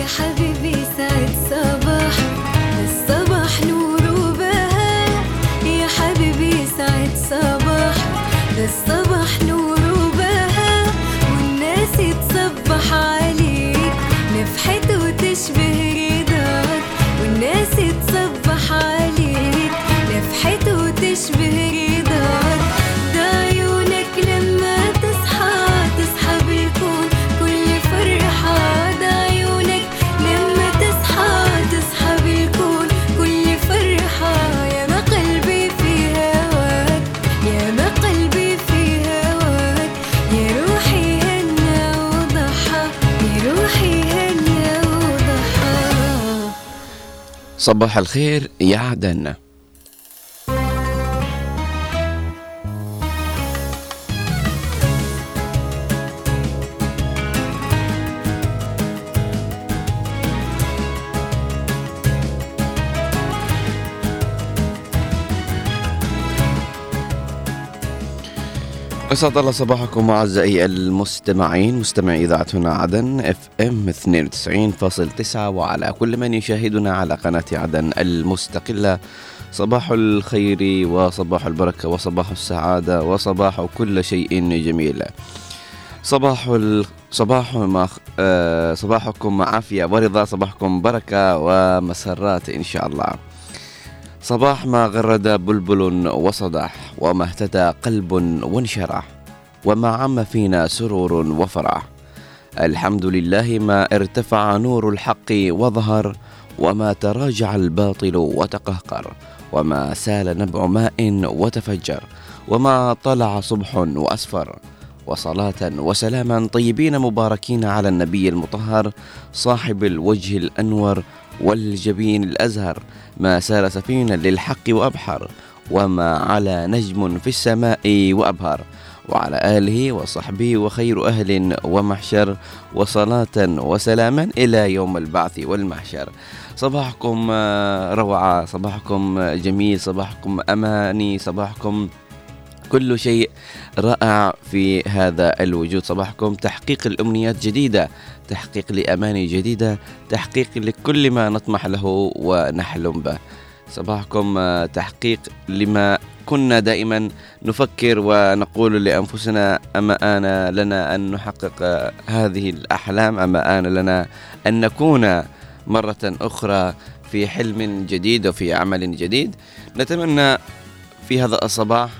يا حبيبي سعد صباح صباح الخير يا عدن أسعد الله صباحكم أعزائي المستمعين مستمعي إذاعة هنا عدن إف إم 92.9 وعلى كل من يشاهدنا على قناة عدن المستقلة. صباح الخير وصباح البركة وصباح السعادة وصباح كل شيء جميل. صباح ال... صباح ما آه صباحكم عافية ورضا صباحكم بركة ومسرات إن شاء الله. صباح ما غرد بلبل وصدح وما اهتدى قلب وانشرح وما عم فينا سرور وفرح. الحمد لله ما ارتفع نور الحق وظهر وما تراجع الباطل وتقهقر وما سال نبع ماء وتفجر وما طلع صبح وأسفر. وصلاة وسلاما طيبين مباركين على النبي المطهر صاحب الوجه الأنور والجبين الأزهر ما سار سفينة للحق وأبحر وما على نجم في السماء وأبهر. وعلى آله وصحبه وخير أهل ومحشر وصلاة وسلاما إلى يوم البعث والمحشر. صباحكم آه، روعة صباحكم آه، جميل صباحكم أماني صباحكم كل شيء رائع في هذا الوجود. صباحكم تحقيق الأمنيات جديدة. تحقيق لأماني جديدة تحقيق لكل ما نطمح له ونحلم به. صباحكم آه، تحقيق لما كنا دائما نفكر ونقول لأنفسنا أما آن لنا أن نحقق آه، هذه الأحلام؟ أما آن لنا أن نكون مرة أخرى في حلم جديد وفي عمل جديد؟ نتمنى في هذا الصباح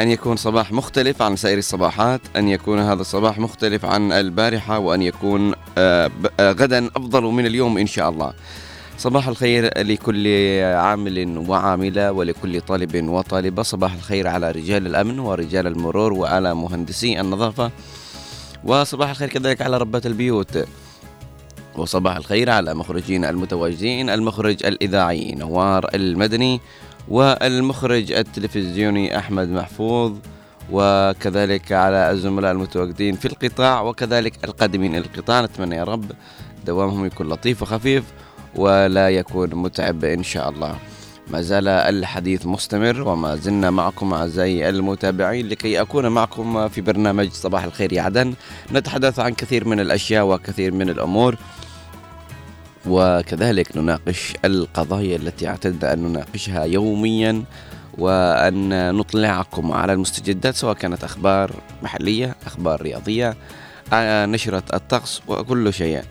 أن يكون صباح مختلف عن سائر الصباحات أن يكون هذا الصباح مختلف عن البارحة وأن يكون آه، آه، غدا أفضل من اليوم إن شاء الله. صباح الخير لكل عامل وعاملة ولكل طالب وطالبة. صباح الخير على رجال الأمن ورجال المرور وعلى مهندسي النظافة. وصباح الخير كذلك على ربات البيوت. وصباح الخير على مخرجين المتواجدين المخرج الإذاعي نوار المدني. والمخرج التلفزيوني أحمد محفوظ وكذلك على الزملاء المتواجدين في القطاع وكذلك القادمين إلى القطاع. نتمنى يا رب دوامهم يكون لطيف وخفيف ولا يكون متعب إن شاء الله. ما زال الحديث مستمر وما زلنا معكم أعزائي المتابعين لكي أكون معكم في برنامج صباح الخير يا عدن. نتحدث عن كثير من الأشياء وكثير من الأمور. وكذلك نناقش القضايا التي اعتدنا أن نناقشها يوميا وأن نطلعكم على المستجدات سواء كانت أخبار محلية أخبار رياضية آه، نشرة الطقس وكل شيء.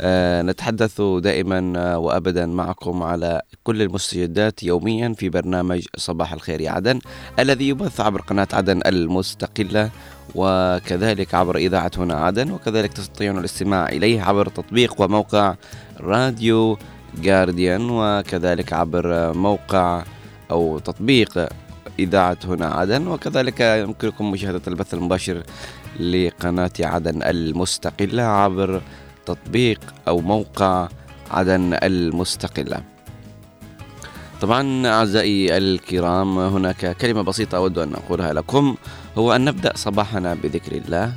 آه، نتحدث دائما وابدا معكم على كل المستجدات يوميا في برنامج صباح الخير يا عدن الذي يبث عبر قناة عدن المستقلة. وكذلك عبر إذاعة هنا عدن وكذلك تستطيعون الاستماع إليه عبر تطبيق وموقع راديو جارديان وكذلك عبر موقع أو تطبيق إذاعة هنا عدن وكذلك يمكنكم مشاهدة البث المباشر لقناة عدن المستقلة عبر تطبيق أو موقع عدن المستقلة. طبعا أعزائي الكرام هناك كلمة بسيطة أود أن أقولها لكم هو أن نبدأ صباحنا بذكر الله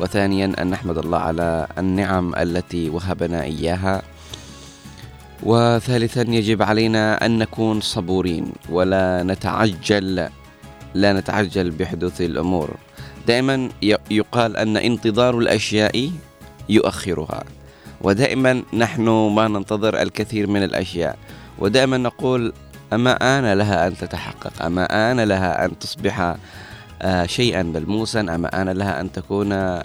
وثانيا أن نحمد الله على النعم التي وهبنا إياها وثالثا يجب علينا أن نكون صبورين ولا نتعجل لا نتعجل بحدوث الأمور. دائما يقال أن انتظار الأشياء يؤخرها ودائما نحن ما ننتظر الكثير من الأشياء. ودائما نقول أما آن لها أن تتحقق؟ أما آن لها أن تصبح آه، شيئا ملموسا؟ أما آن لها أن تكون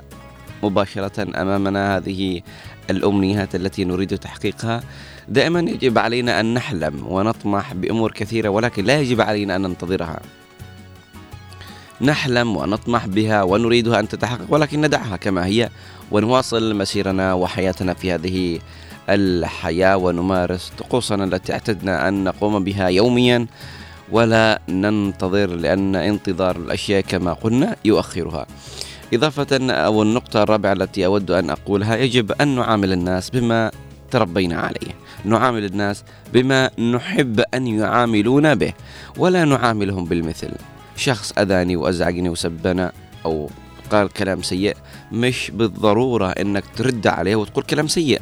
مباشرة أمامنا هذه الأمنيات التي نريد تحقيقها؟ دائما يجب علينا أن نحلم ونطمح بأمور كثيرة ولكن لا يجب علينا أن ننتظرها. نحلم ونطمح بها ونريدها أن تتحقق ولكن ندعها كما هي ونواصل مسيرنا وحياتنا في هذه الحياة ونمارس طقوسنا التي اعتدنا أن نقوم بها يوميا ولا ننتظر لأن انتظار الأشياء كما قلنا يؤخرها. إضافة أو النقطة الرابعة التي أود أن أقولها يجب أن نعامل الناس بما تربينا عليه. نعامل الناس بما نحب أن يعاملونا به ولا نعاملهم بالمثل. شخص أذاني وأزعجني وسبنا أو قال كلام سيء مش بالضرورة أنك ترد عليه وتقول كلام سيء.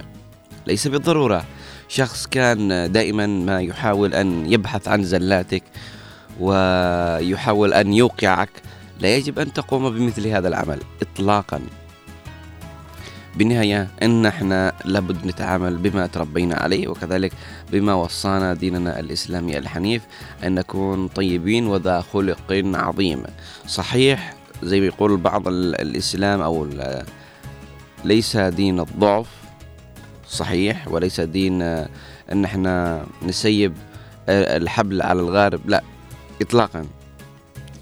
ليس بالضرورة. شخص كان دائما ما يحاول أن يبحث عن زلاتك ويحاول أن يوقعك لا يجب أن تقوم بمثل هذا العمل إطلاقا. بالنهاية أن إحنا لابد نتعامل بما تربينا عليه وكذلك بما وصانا ديننا الإسلامي الحنيف أن نكون طيبين وذا خلق عظيم. صحيح زي ما يقول بعض الإسلام أو ليس دين الضعف صحيح وليس دين أن إحنا نسيب الحبل على الغارب لا إطلاقا.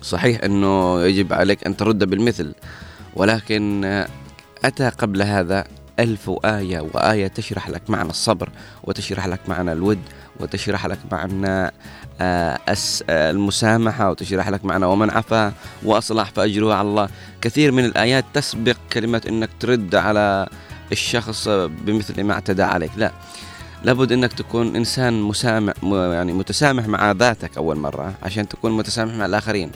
صحيح أنه يجب عليك أن ترد بالمثل ولكن أتى قبل هذا ألف آية وآية تشرح لك معنى الصبر وتشرح لك معنى الود وتشرح لك معنى آه، المسامحة وتشرح لك معنى ومن عفا وأصلح فأجره على الله. كثير من الآيات تسبق كلمة أنك ترد على الشخص بمثل ما اعتدى عليك. لا لابد انك تكون إنسان مسامح يعني متسامح مع ذاتك أول مرة عشان تكون متسامح مع الآخرين.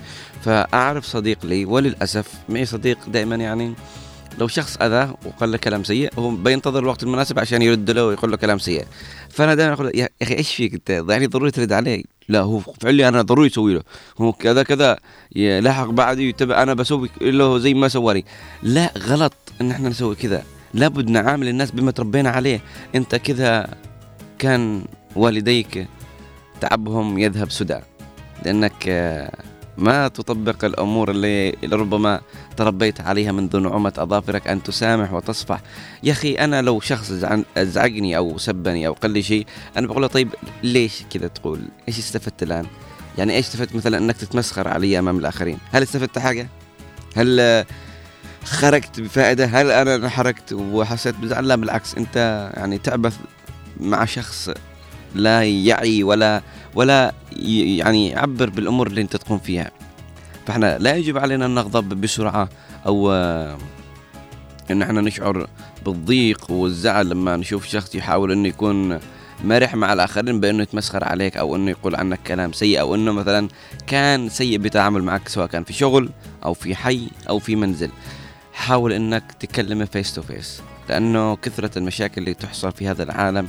فأعرف صديق لي وللأسف معي صديق دائما يعني لو شخص اذاه وقال له كلام سيء هو بينتظر الوقت المناسب عشان يرد له ويقول له كلام سيء. فأنا دائما أقول يا أخي إيش فيك أنت؟ يعني ضروري ترد عليه. لا هو فعلي أنا ضروري أسوي له. هو كذا كذا يلاحق بعدي يتبع أنا بسوي له زي ما سوى لي لا غلط إن إحنا نسوي كذا. لابد نعامل الناس بما تربينا عليه. انت كذا كان والديك تعبهم يذهب سدى لأنك ما تطبق الأمور اللي ربما تربيت عليها منذ نعومه أظافرك أن تسامح وتصفح. يا أخي أنا لو شخص أزعجني أو سبني أو قال لي شيء أنا بقول له طيب ليش كذا تقول؟ إيش استفدت الآن؟ يعني إيش استفدت مثلا إنك تتمسخر علي أمام الآخرين؟ هل استفدت حاجة؟ هل خرجت بفائدة؟ هل أنا انحركت وحسيت بزعل؟ لا بالعكس أنت يعني تعبث مع شخص لا يعي ولا ولا يعني يعبر بالأمور اللي أنت تقوم فيها. فإحنا لا يجب علينا أن نغضب بسرعة أو إن إحنا نشعر بالضيق والزعل لما نشوف شخص يحاول إنه يكون مرح مع الآخرين بأنه يتمسخر عليك أو إنه يقول عنك كلام سيء أو إنه مثلا كان سيء بتعامل معك سواء كان في شغل أو في حي أو في منزل. حاول إنك تكلمه face to face لأنه كثرة المشاكل اللي تحصل في هذا العالم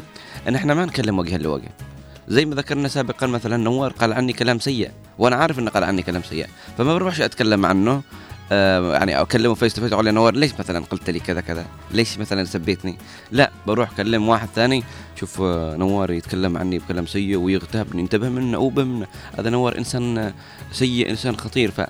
إن إحنا ما نكلم وجها لوجه. زي ما ذكرنا سابقا مثلا نوار قال عني كلام سيء وأنا عارف إنه قال عني كلام سيء فما بروحش أتكلم عنه آه يعني أكلمه face to face أقول نوار ليش مثلا قلت لي كذا كذا؟ ليش مثلا سبيتني؟ لا بروح أكلم واحد ثاني شوف آه نوار يتكلم عني بكلام سيء ويغتابني انتبه منه أوبه منه هذا نوار إنسان سيء إنسان خطير. ف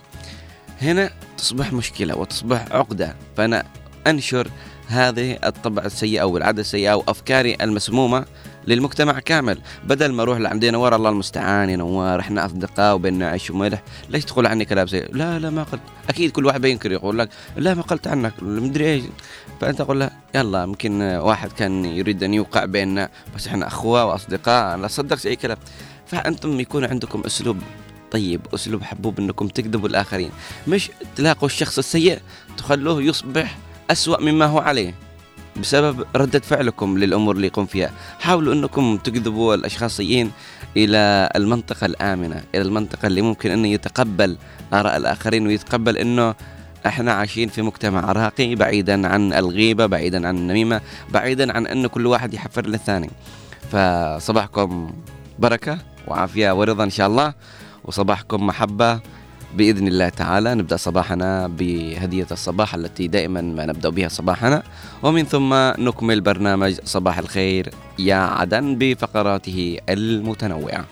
هنا تصبح مشكلة وتصبح عقدة. فأنا أنشر هذه الطبع السيء أو العادة السيئة أو أفكاري المسمومة للمجتمع كامل. بدل ما أروح لعندي نوار الله المستعان يا نوار إحنا أصدقاء وبيننا عيش وملح ليش تقول عني كلام سيء؟ لا لا ما قلت. أكيد كل واحد بينكر يقول لك لا ما قلت عنك مدري إيش. فأنت تقول له يلا يمكن واحد كان يريد أن يوقع بيننا بس إحنا أخوة وأصدقاء لا صدقت أي كلام. فأنتم يكون عندكم أسلوب طيب أسلوب حبوب إنكم تكذبوا الآخرين. مش تلاقوا الشخص السيء تخلوه يصبح أسوأ مما هو عليه بسبب ردة فعلكم للأمور اللي يقوم فيها. حاولوا أنكم تجذبوا الأشخاص السيئين إلى المنطقة الآمنة إلى المنطقة اللي ممكن أنه يتقبل آراء الآخرين ويتقبل أنه إحنا عايشين في مجتمع راقي بعيدا عن الغيبة بعيدا عن النميمة بعيدا عن أن كل واحد يحفر للثاني. فصباحكم بركة وعافية ورضا إن شاء الله. وصباحكم محبة. بإذن الله تعالى نبدأ صباحنا بهدية الصباح التي دائما ما نبدأ بها صباحنا. ومن ثم نكمل برنامج صباح الخير يا عدن بفقراته المتنوعة.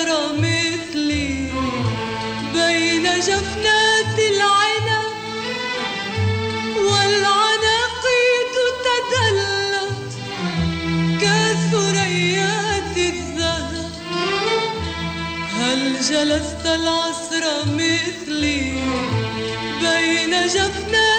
حضرة مثلي بين جفنات العنا والعناقيد تدلت كثريات الذهب. هل جلست العصر مثلي بين جفنات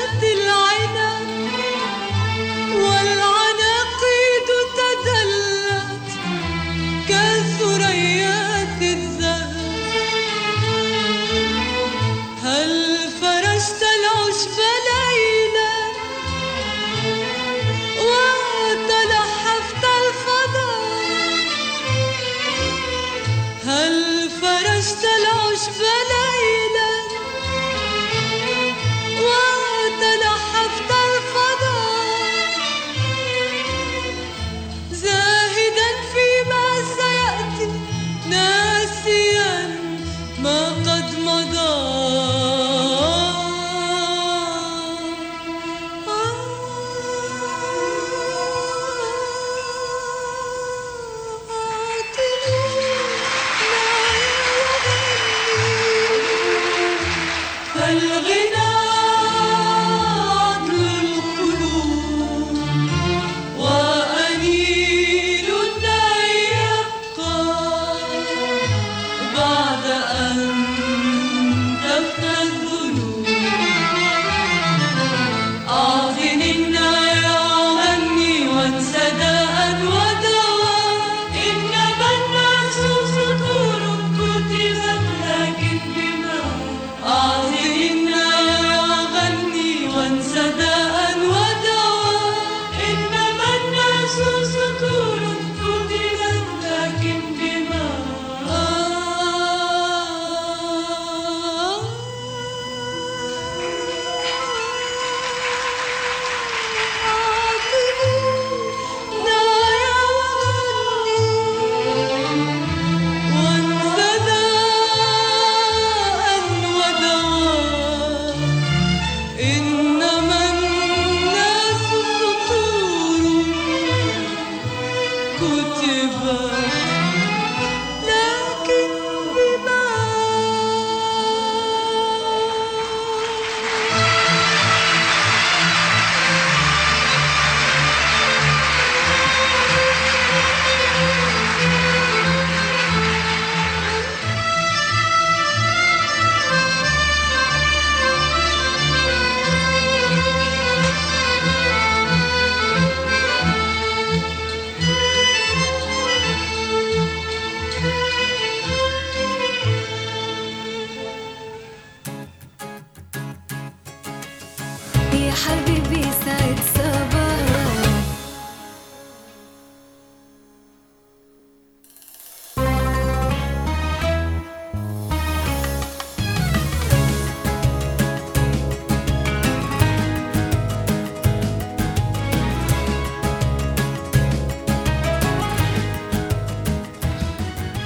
يا حبيبي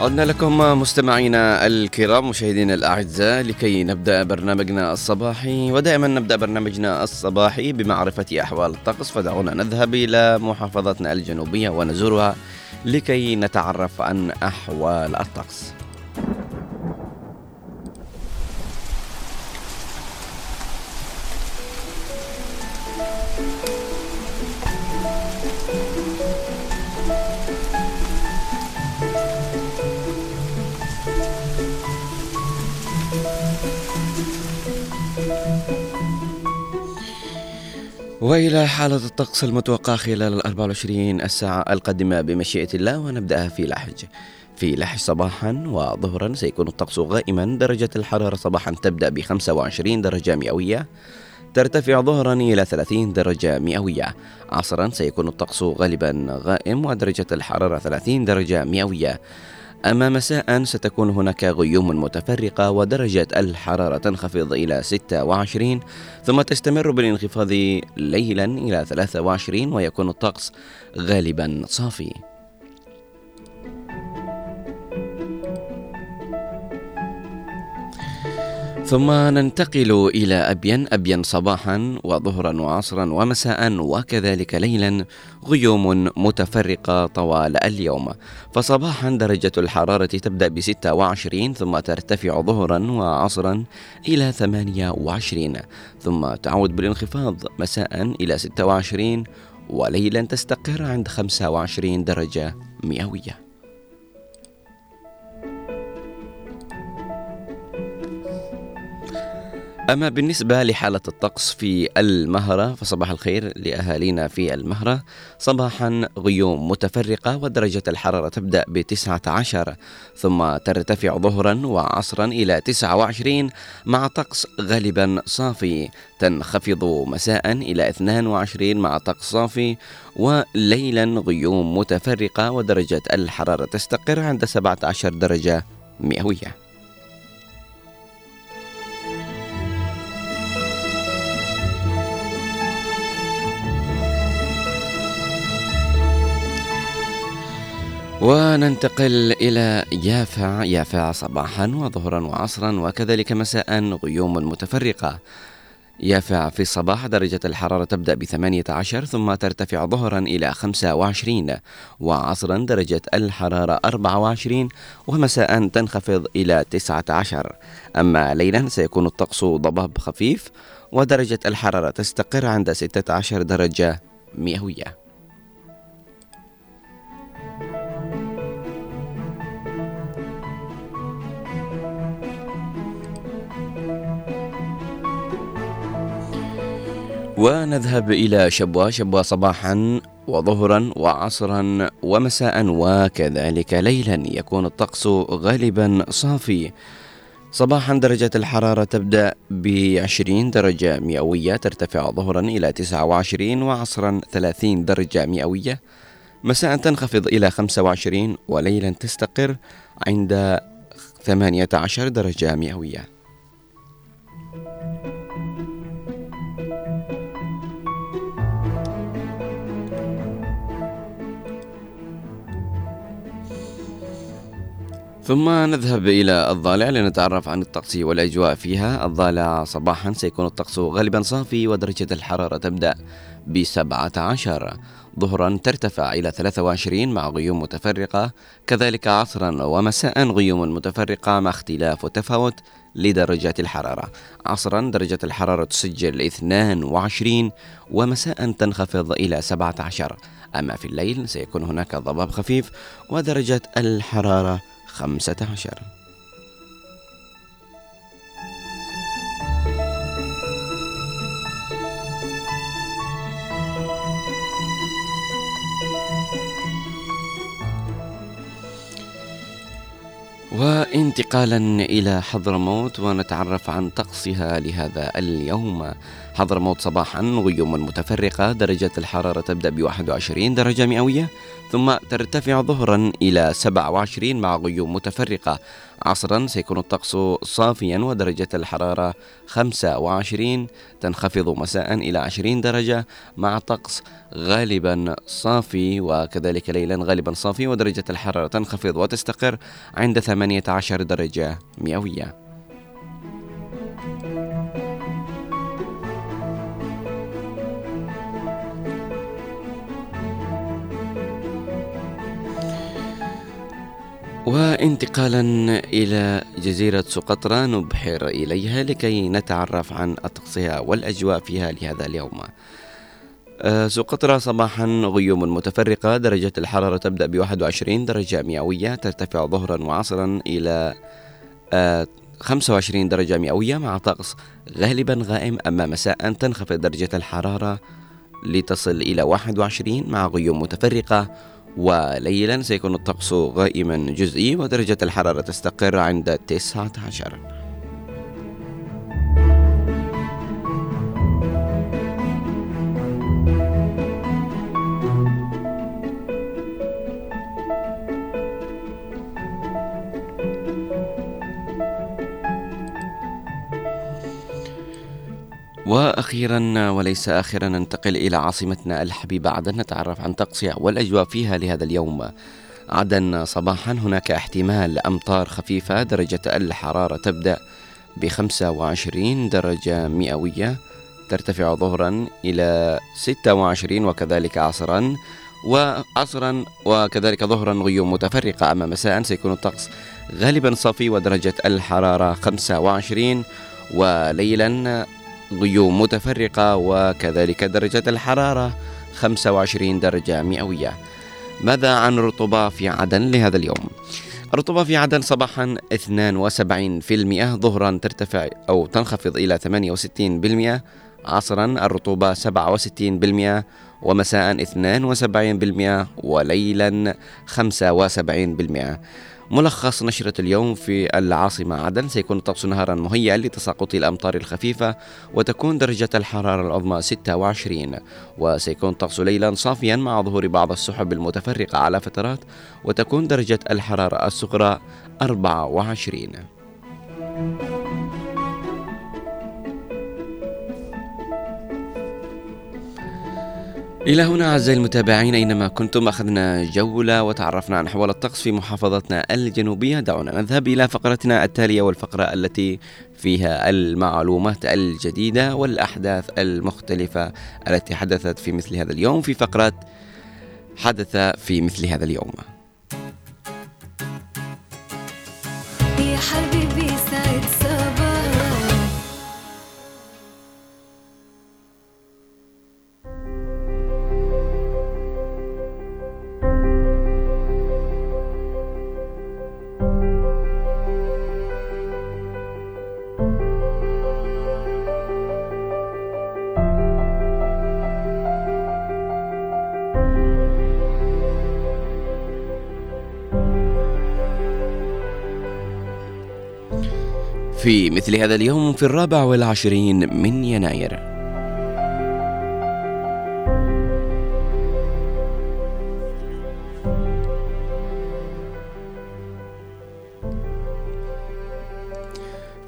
عدنا لكم مستمعينا الكرام مشاهدينا الأعزاء لكي نبدأ برنامجنا الصباحي ودائما نبدأ برنامجنا الصباحي بمعرفة أحوال الطقس فدعونا نذهب إلى محافظتنا الجنوبية ونزورها لكي نتعرف عن أحوال الطقس. وإلى حالة الطقس المتوقع خلال ال 24 الساعة القادمة بمشيئة الله ونبدأها في لحج. في لحج صباحا وظهرا سيكون الطقس غائما. درجة الحرارة صباحا تبدأ ب 25 درجة مئوية ترتفع ظهرا إلى 30 درجة مئوية. عصرا سيكون الطقس غالبا غائم ودرجة الحرارة 30 درجة مئوية. أما مساء ستكون هناك غيوم متفرقة ودرجة الحرارة تنخفض إلى 26 ثم تستمر بالانخفاض ليلا إلى 23 ويكون الطقس غالبا صافي. ثم ننتقل إلى أبين. أبين صباحا وظهرا وعصرا ومساء وكذلك ليلا غيوم متفرقة طوال اليوم. فصباحا درجة الحرارة تبدأ ب 26 ثم ترتفع ظهرا وعصرا إلى 28 ثم تعود بالانخفاض مساء إلى 26 وليلا تستقر عند 25 درجة مئوية. أما بالنسبة لحالة الطقس في المهرة فصباح الخير لأهالينا في المهرة. صباحا غيوم متفرقة ودرجة الحرارة تبدأ ب 19 ثم ترتفع ظهرا وعصرا إلى 29 مع طقس غالبا صافي. تنخفض مساء إلى 22 مع طقس صافي وليلا غيوم متفرقة ودرجة الحرارة تستقر عند 17 درجة مئوية. وننتقل إلى يافع يافع صباحا وظهرا وعصرا وكذلك مساء غيوم متفرقة. يافع في الصباح درجة الحرارة تبدأ ب 18 ثم ترتفع ظهرا إلى 25 وعصرا درجة الحرارة 24 ومساء تنخفض إلى 19 أما ليلا سيكون الطقس ضباب خفيف ودرجة الحرارة تستقر عند 16 درجة مئوية. ونذهب إلى شبوة شبوة صباحا وظهرا وعصرا ومساء وكذلك ليلا يكون الطقس غالبا صافي. صباحا درجة الحرارة تبدأ ب 20 درجة مئوية ترتفع ظهرا إلى 29 وعصرا 30 درجة مئوية. مساء تنخفض إلى 25 وليلا تستقر عند 18 درجة مئوية. ثم نذهب إلى الضالع لنتعرف عن الطقس والأجواء فيها. الضالع صباحا سيكون الطقس غالبا صافي ودرجة الحرارة تبدأ ب 17 ظهرا ترتفع إلى 23 مع غيوم متفرقة كذلك عصرا ومساء غيوم متفرقة مع اختلاف وتفاوت لدرجات الحرارة. عصرا درجة الحرارة تسجل 22 ومساء تنخفض إلى 17 أما في الليل سيكون هناك ضباب خفيف ودرجة الحرارة خمسة عشر وانتقالا إلى حضرموت ونتعرف عن طقسها لهذا اليوم. حضرموت صباحا غيوم متفرقة درجة الحرارة تبدأ ب 21 درجة مئوية ثم ترتفع ظهرا إلى 27 مع غيوم متفرقة. عصرا سيكون الطقس صافيا ودرجة الحرارة 25 تنخفض مساء إلى 20 درجة مع طقس غالبا صافي وكذلك ليلا غالبا صافي ودرجة الحرارة تنخفض وتستقر عند 18 درجة مئوية. وانتقالا إلى جزيرة سقطرى نبحر إليها لكي نتعرف عن الطقسها والأجواء فيها لهذا اليوم. آه، سقطرى صباحا غيوم متفرقة درجة الحرارة تبدأ ب 21 درجة مئوية ترتفع ظهرا وعصرا إلى 25 آه، درجة مئوية مع طقس غالبا غائم أما مساء. تنخفض درجة الحرارة لتصل إلى 21 مع غيوم متفرقة. وليلا سيكون الطقس غائما جزئي ودرجة الحرارة تستقر عند 19 وأخيرا وليس اخرا ننتقل إلى عاصمتنا الحبيبة عدن نتعرف عن طقسها والأجواء فيها لهذا اليوم. عدن صباحا هناك احتمال أمطار خفيفة درجة الحرارة تبدأ ب 25 درجة مئوية. ترتفع ظهرا إلى 26 وكذلك عصرا وعصرا وكذلك ظهرا غيوم متفرقة أما مساء. سيكون الطقس غالبا صافي ودرجة الحرارة 25 وليلا غيوم متفرقة وكذلك درجة الحرارة 25 درجة مئوية ماذا عن الرطوبة في عدن لهذا اليوم؟ الرطوبة في عدن صباحا 72% ظهرا ترتفع أو تنخفض إلى 68% عصرا الرطوبة 67% ومساء 72% وليلا 75% ملخص نشرة اليوم في العاصمة عدن. سيكون الطقس نهارا مهيئا لتساقط الأمطار الخفيفة وتكون درجة الحرارة العظمى 26 وسيكون الطقس ليلا صافيا مع ظهور بعض السحب المتفرقة على فترات وتكون درجة الحرارة الصغرى 24 إلى هنا أعزائي المتابعين أينما كنتم أخذنا جولة وتعرفنا عن أحوال الطقس في محافظتنا الجنوبية. دعونا نذهب إلى فقرتنا التالية والفقرة التي فيها المعلومات الجديدة والأحداث المختلفة التي حدثت في مثل هذا اليوم في فقرة حدث في مثل هذا اليوم. في مثل هذا اليوم في الرابع والعشرين من يناير.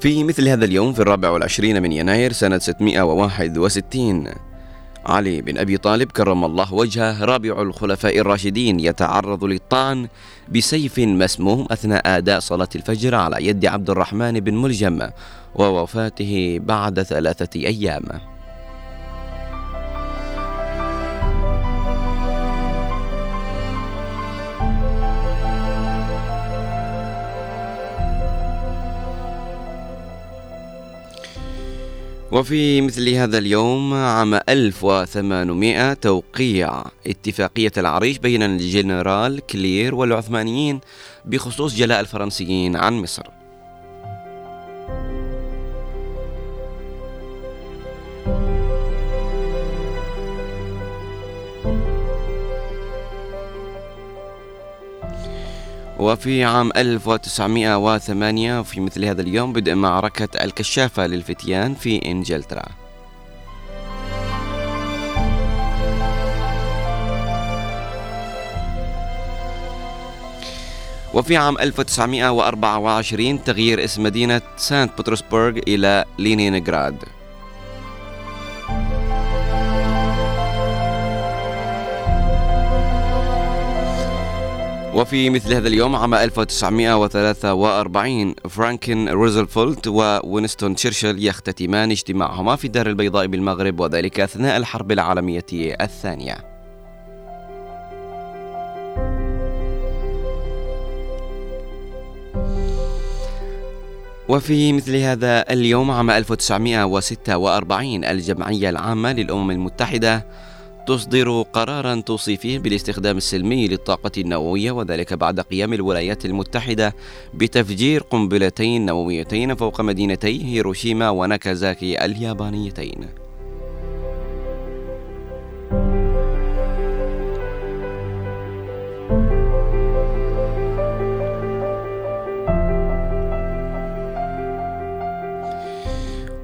في مثل هذا اليوم في الرابع والعشرين من يناير سنة 661 علي بن أبي طالب كرم الله وجهه رابع الخلفاء الراشدين يتعرض للطعن بسيف مسموم أثناء أداء صلاة الفجر على يد عبد الرحمن بن ملجم ووفاته بعد ثلاثة أيام. وفي مثل هذا اليوم عام 1800 توقيع. اتفاقية العريش بين الجنرال كلير والعثمانيين بخصوص جلاء الفرنسيين عن مصر. وفي عام 1908 في مثل هذا اليوم بدأ معركة الكشافة للفتيان في إنجلترا. وفي عام 1924 تغيير اسم مدينة سانت بطرسبرغ إلى لينينغراد. وفي مثل هذا اليوم عام 1943 فرانكلين روزفلت ووينستون تشرشل يختتمان اجتماعهما في الدار البيضاء بالمغرب وذلك أثناء الحرب العالمية الثانية. وفي مثل هذا اليوم عام 1946 الجمعية العامة للأمم المتحدة تصدر قرارا توصي فيه بالاستخدام السلمي للطاقة النووية وذلك بعد قيام الولايات المتحدة بتفجير قنبلتين نوويتين فوق مدينتي هيروشيما وناكازاكي اليابانيتين.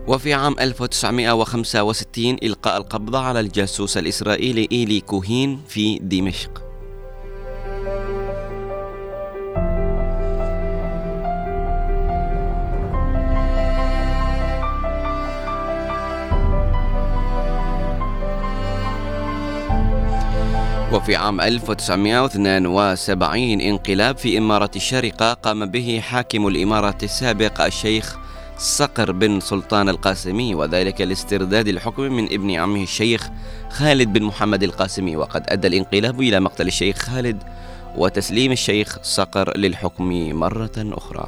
وفي عام 1965 إلقاء القبض على الجاسوس الإسرائيلي إيلي كوهين في دمشق. وفي عام 1972 انقلاب في إمارة الشارقة قام به حاكم الإمارة السابق الشيخ صقر بن سلطان القاسمي وذلك لاسترداد الحكم من ابن عمه الشيخ خالد بن محمد القاسمي. وقد أدى الانقلاب إلى مقتل الشيخ خالد وتسليم الشيخ صقر للحكم مرة أخرى.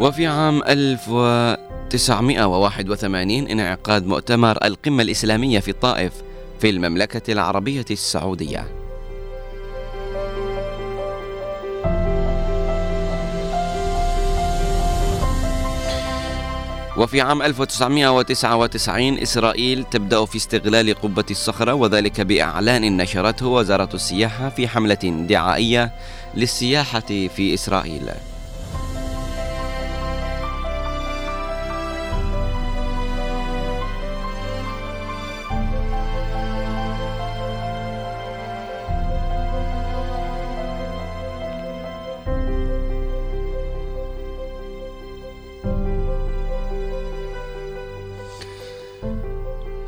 وفي عام 1981 انعقاد مؤتمر القمة الإسلامية في الطائف في المملكة العربية السعودية. وفي عام 1999 إسرائيل تبدأ في استغلال قبة الصخرة وذلك بإعلان نشرته وزارة السياحة في حملة دعائية للسياحة في إسرائيل.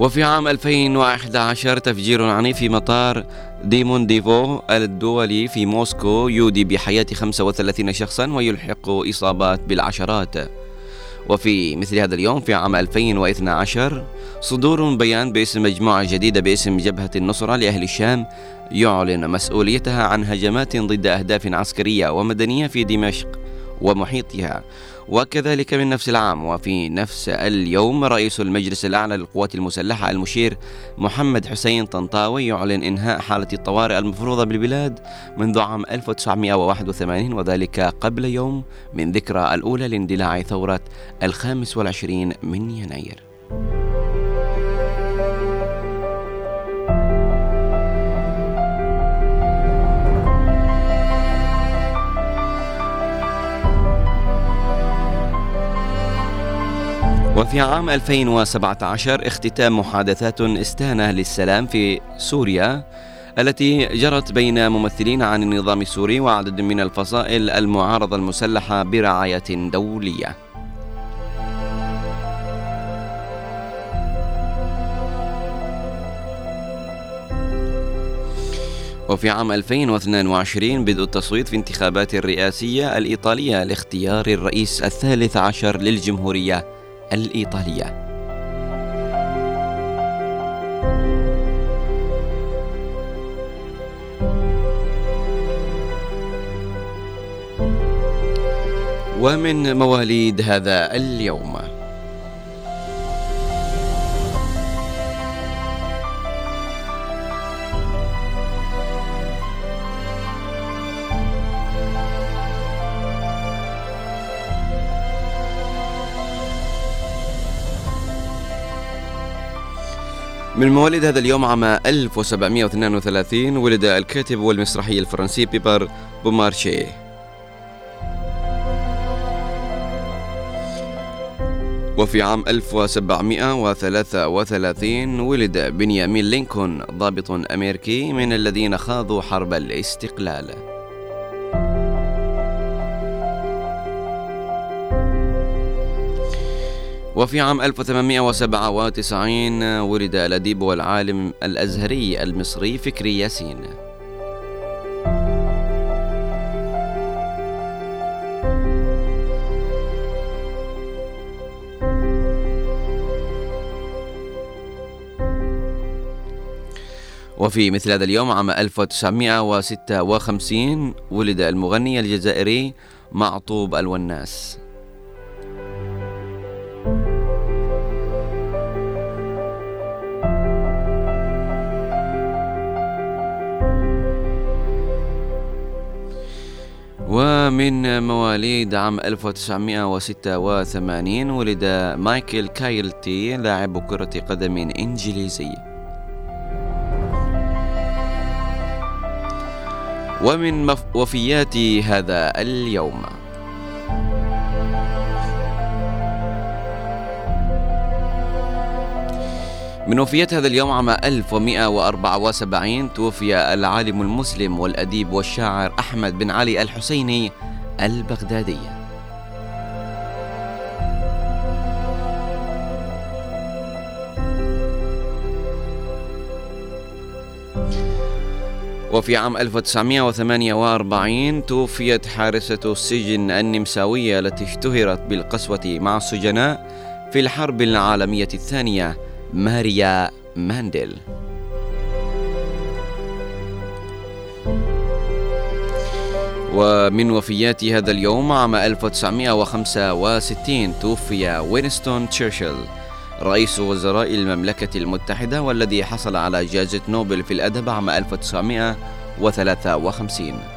وفي عام 2011 تفجير عنيف في مطار دوموديدوفو الدولي في موسكو يودي بحياة 35 شخصا ويلحق إصابات بالعشرات. وفي مثل هذا اليوم في عام 2012 صدور بيان باسم مجموعة جديدة باسم جبهة النصرة لأهل الشام يعلن مسؤوليتها عن هجمات ضد أهداف عسكرية ومدنية في دمشق ومحيطها. وكذلك من نفس العام وفي نفس اليوم رئيس المجلس الأعلى للقوات المسلحة المشير محمد حسين طنطاوي يعلن إنهاء حالة الطوارئ المفروضة بالبلاد منذ عام 1981 وذلك قبل يوم من ذكرى الأولى لاندلاع ثورة الخامس والعشرين من يناير. وفي عام 2017 اختتام محادثات استانة للسلام في سوريا التي جرت بين ممثلين عن النظام السوري وعدد من الفصائل المعارضة المسلحة برعاية دولية. وفي عام 2022 بدء التصويت في انتخابات الرئاسية الإيطالية لاختيار الرئيس الثالث عشر للجمهورية الإيطالية. ومن مواليد هذا اليوم من مواليد هذا اليوم عام 1732 ولد الكاتب والمسرحي الفرنسي بيبر بومارشيه وفي عام 1733 ولد بنيامين لينكولن ضابط أمريكي من الذين خاضوا حرب الاستقلال. وفي عام 1897 ولد الأديب والعالم الأزهري المصري فكري ياسين. وفي مثل هذا اليوم عام 1956 ولد المغني الجزائري معطوب الوناس. ومن مواليد عام 1986 ولد مايكل كايلتي لاعب كرة قدم إنجليزي. ومن وفيات هذا اليوم. من وفيات هذا اليوم عام 1174 توفي العالم المسلم والأديب والشاعر أحمد بن علي الحسيني البغدادي. وفي عام 1948 توفيت حارسة السجن النمساوية التي اشتهرت بالقسوة مع السجناء في الحرب العالمية الثانية ماريا مانديل. ومن وفيات هذا اليوم عام 1965 توفي وينستون تشرشل رئيس وزراء المملكة المتحدة والذي حصل على جائزة نوبل في الأدب عام 1953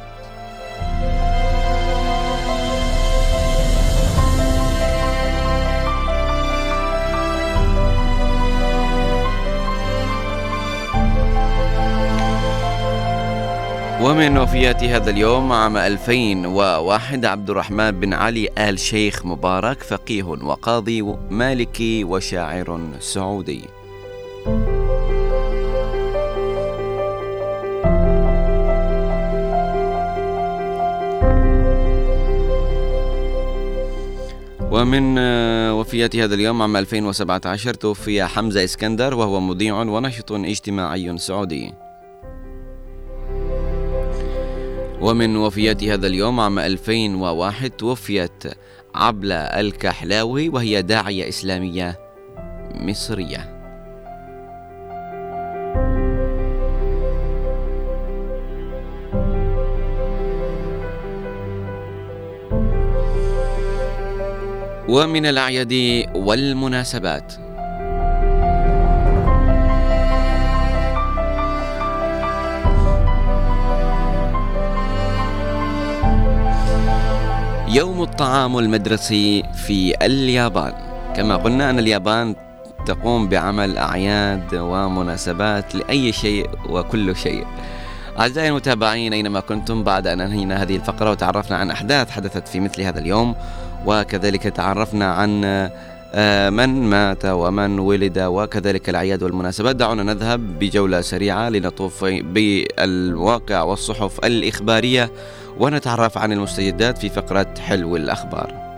ومن وفيات هذا اليوم عام 2001 عبد الرحمن بن علي آل شيخ مبارك فقيه وقاضي مالكي وشاعر سعودي. ومن وفيات هذا اليوم عام 2017 توفي حمزة إسكندر وهو مذيع وناشط اجتماعي سعودي. ومن وفيات هذا اليوم عام 2001 توفيت عبلة الكحلاوي وهي داعية إسلامية مصرية. ومن الأعياد والمناسبات. يوم الطعام المدرسي في اليابان. كما قلنا أن اليابان تقوم بعمل أعياد ومناسبات لأي شيء وكل شيء. أعزائي المتابعين أينما كنتم بعد أن أنهينا هذه الفقرة وتعرفنا عن أحداث حدثت في مثل هذا اليوم وكذلك تعرفنا عن من مات ومن ولد وكذلك الأعياد والمناسبات. دعونا نذهب بجولة سريعة لنطوف بالواقع والصحف الإخبارية ونتعرف عن المستجدات في فقرة حلو الأخبار.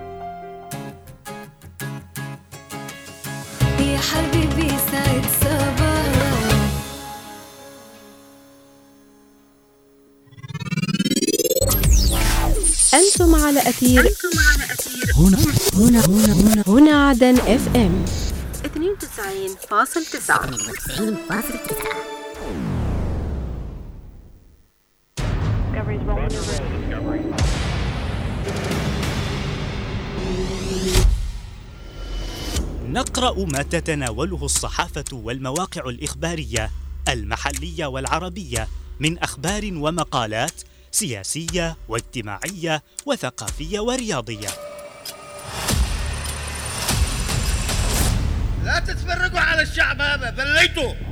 أنتم على أثير هنا هنا. هنا. هنا. هنا عدن إف إم. 92.9 نقرأ ما تتناوله الصحافة والمواقع الإخبارية المحلية والعربية من أخبار ومقالات سياسية واجتماعية وثقافية ورياضية. لا تتفرقوا على الشعب هذا ذليتوا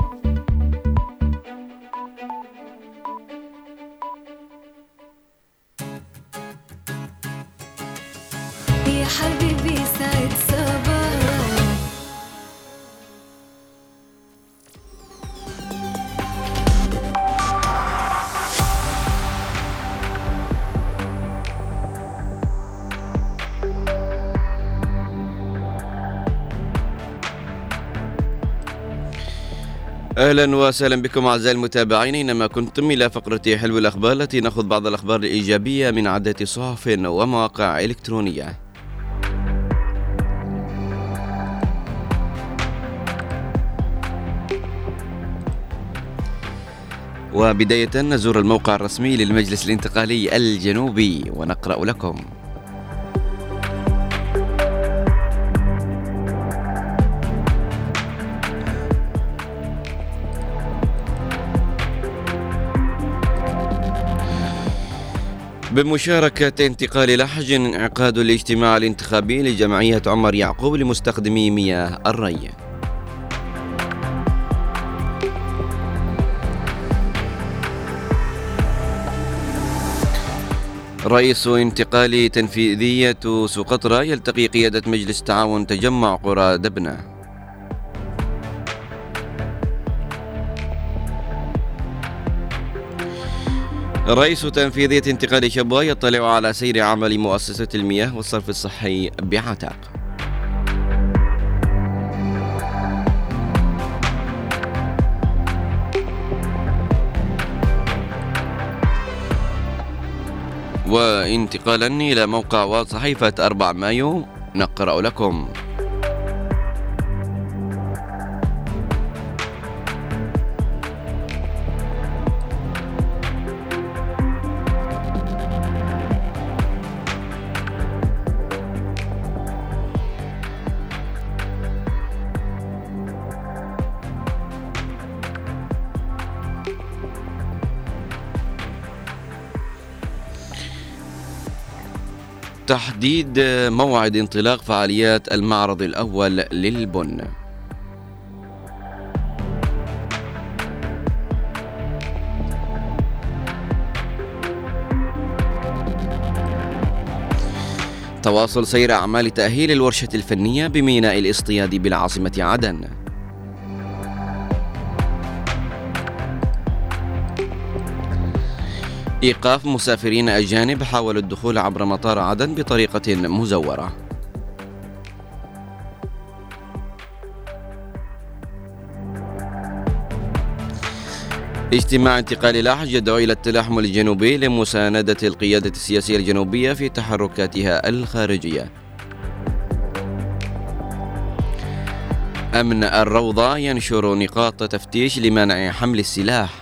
حبيبي سعد أهلا وسهلا بكم أعزائي المتابعين اينما كنتم إلى فقرة حلو الأخبار التي ناخذ بعض الأخبار الإيجابية من عدة صحف ومواقع إلكترونية. وبداية نزور الموقع الرسمي للمجلس الانتقالي الجنوبي ونقرأ لكم. بمشاركة انتقال لحج انعقاد الاجتماع الانتخابي لجمعية عمر يعقوب لمستخدمي مياه الري. رئيس انتقال تنفيذية سقطرى يلتقي قيادة مجلس تعاون تجمع قرى دبنة. رئيس تنفيذية انتقال شبوة يطلع على سير عمل مؤسسة المياه والصرف الصحي بعتاق. وانتقالا إلى موقع وصحيفة 4 مايو نقرأ لكم. تحديد موعد انطلاق فعاليات المعرض الأول للبن. تواصل سير أعمال تأهيل الورشة الفنية بميناء الاصطياد بالعاصمة عدن. إيقاف مسافرين أجانب حاولوا الدخول عبر مطار عدن بطريقة مزورة. اجتماع انتقال لاحج يدعو إلى التلاحم الجنوبي لمساندة القيادة السياسية الجنوبية في تحركاتها الخارجية. أمن الروضة ينشر نقاط تفتيش لمنع حمل السلاح.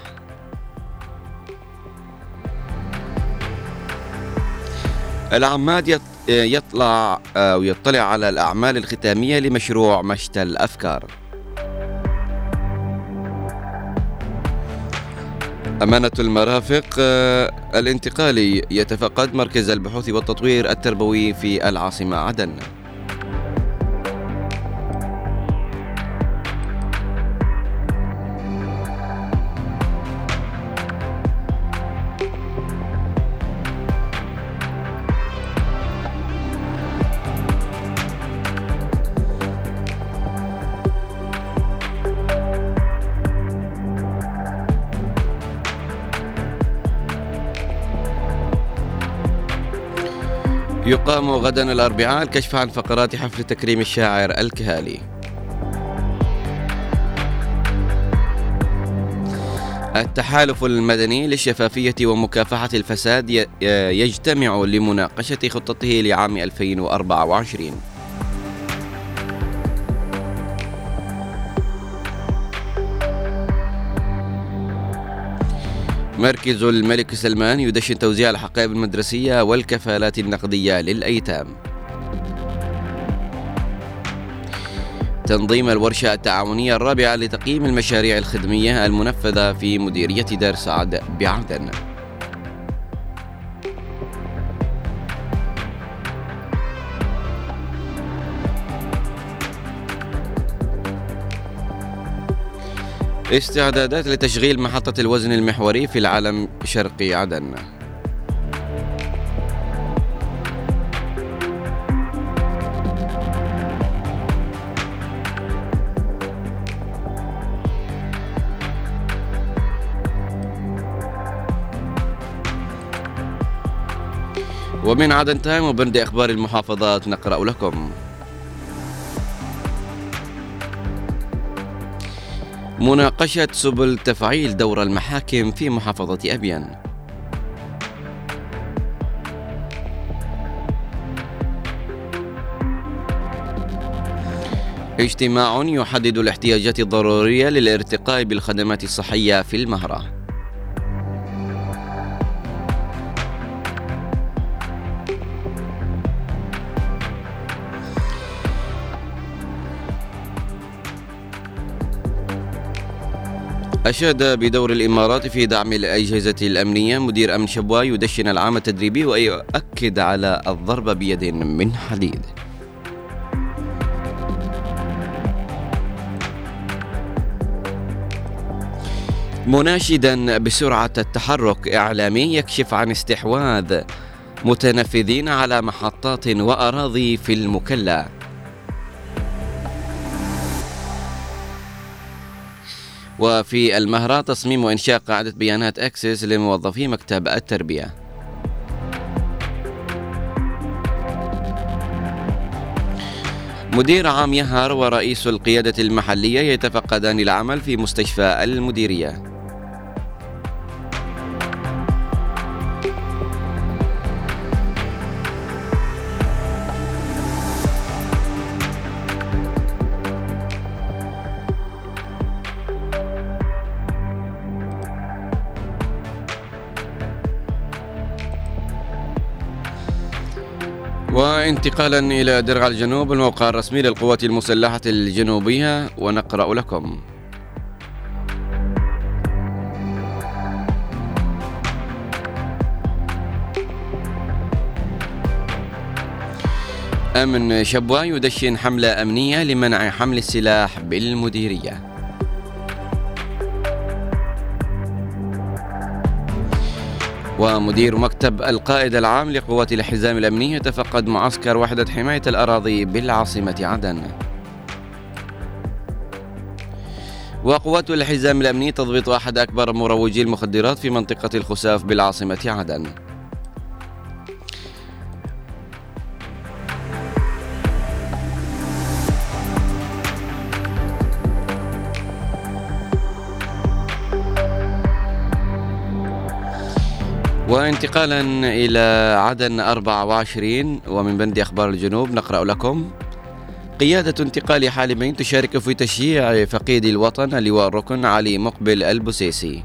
العماد يط- يطلع أو يطلع على الأعمال الختامية لمشروع مشتى الأفكار. أمانة المرافق آه، الانتقالي يتفقد مركز البحوث والتطوير التربوي في العاصمة عدن. يقام غدا الأربعاء الكشف عن فقرات حفل تكريم الشاعر الكهالي. التحالف المدني للشفافية ومكافحة الفساد يجتمع لمناقشة خطته لعام 2024 مركز الملك سلمان يدشن توزيع الحقائب المدرسية والكفالات النقدية للأيتام. تنظيم الورشة التعاونية الرابعة لتقييم المشاريع الخدمية المنفذة في مديرية دار سعد بعدن. استعدادات لتشغيل محطة الوزن المحوري في العالم شرقي عدن. ومن عدن تايم وبند إخبار المحافظات نقرأ لكم. مناقشة سبل تفعيل دور المحاكم في محافظة أبين اجتماع يحدد الاحتياجات الضرورية للارتقاء بالخدمات الصحية في المهرة. أشاد بدور الإمارات في دعم الأجهزة الأمنية مدير أمن شبوة يدشن العام التدريبي ويؤكد على الضرب بيد من حديد. مناشدا بسرعة التحرك إعلامي يكشف عن استحواذ متنفذين على محطات وأراضي في المكلا. وفي المهرة تصميم وإنشاء قاعدة بيانات أكسس لموظفي مكتب التربية. مدير عام يهر ورئيس القيادة المحلية يتفقدان العمل في مستشفى المديرية. وانتقالا إلى درع الجنوب الموقع الرسمي للقوات المسلحة الجنوبية ونقرأ لكم. أمن شبوة يدشن حملة أمنية لمنع حمل السلاح بالمديرية. ومدير مكتب القائد العام لقوات الحزام الأمني يتفقد معسكر وحدة حماية الأراضي بالعاصمة عدن. وقوات الحزام الأمني تضبط أحد أكبر مروجي المخدرات في منطقة الخساف بالعاصمة عدن. وانتقالا إلى عدن 24 ومن بند أخبار الجنوب نقرأ لكم. قيادة انتقال حالمين تشارك في تشييع فقيد الوطن اللواء الركن علي مقبل البسيسي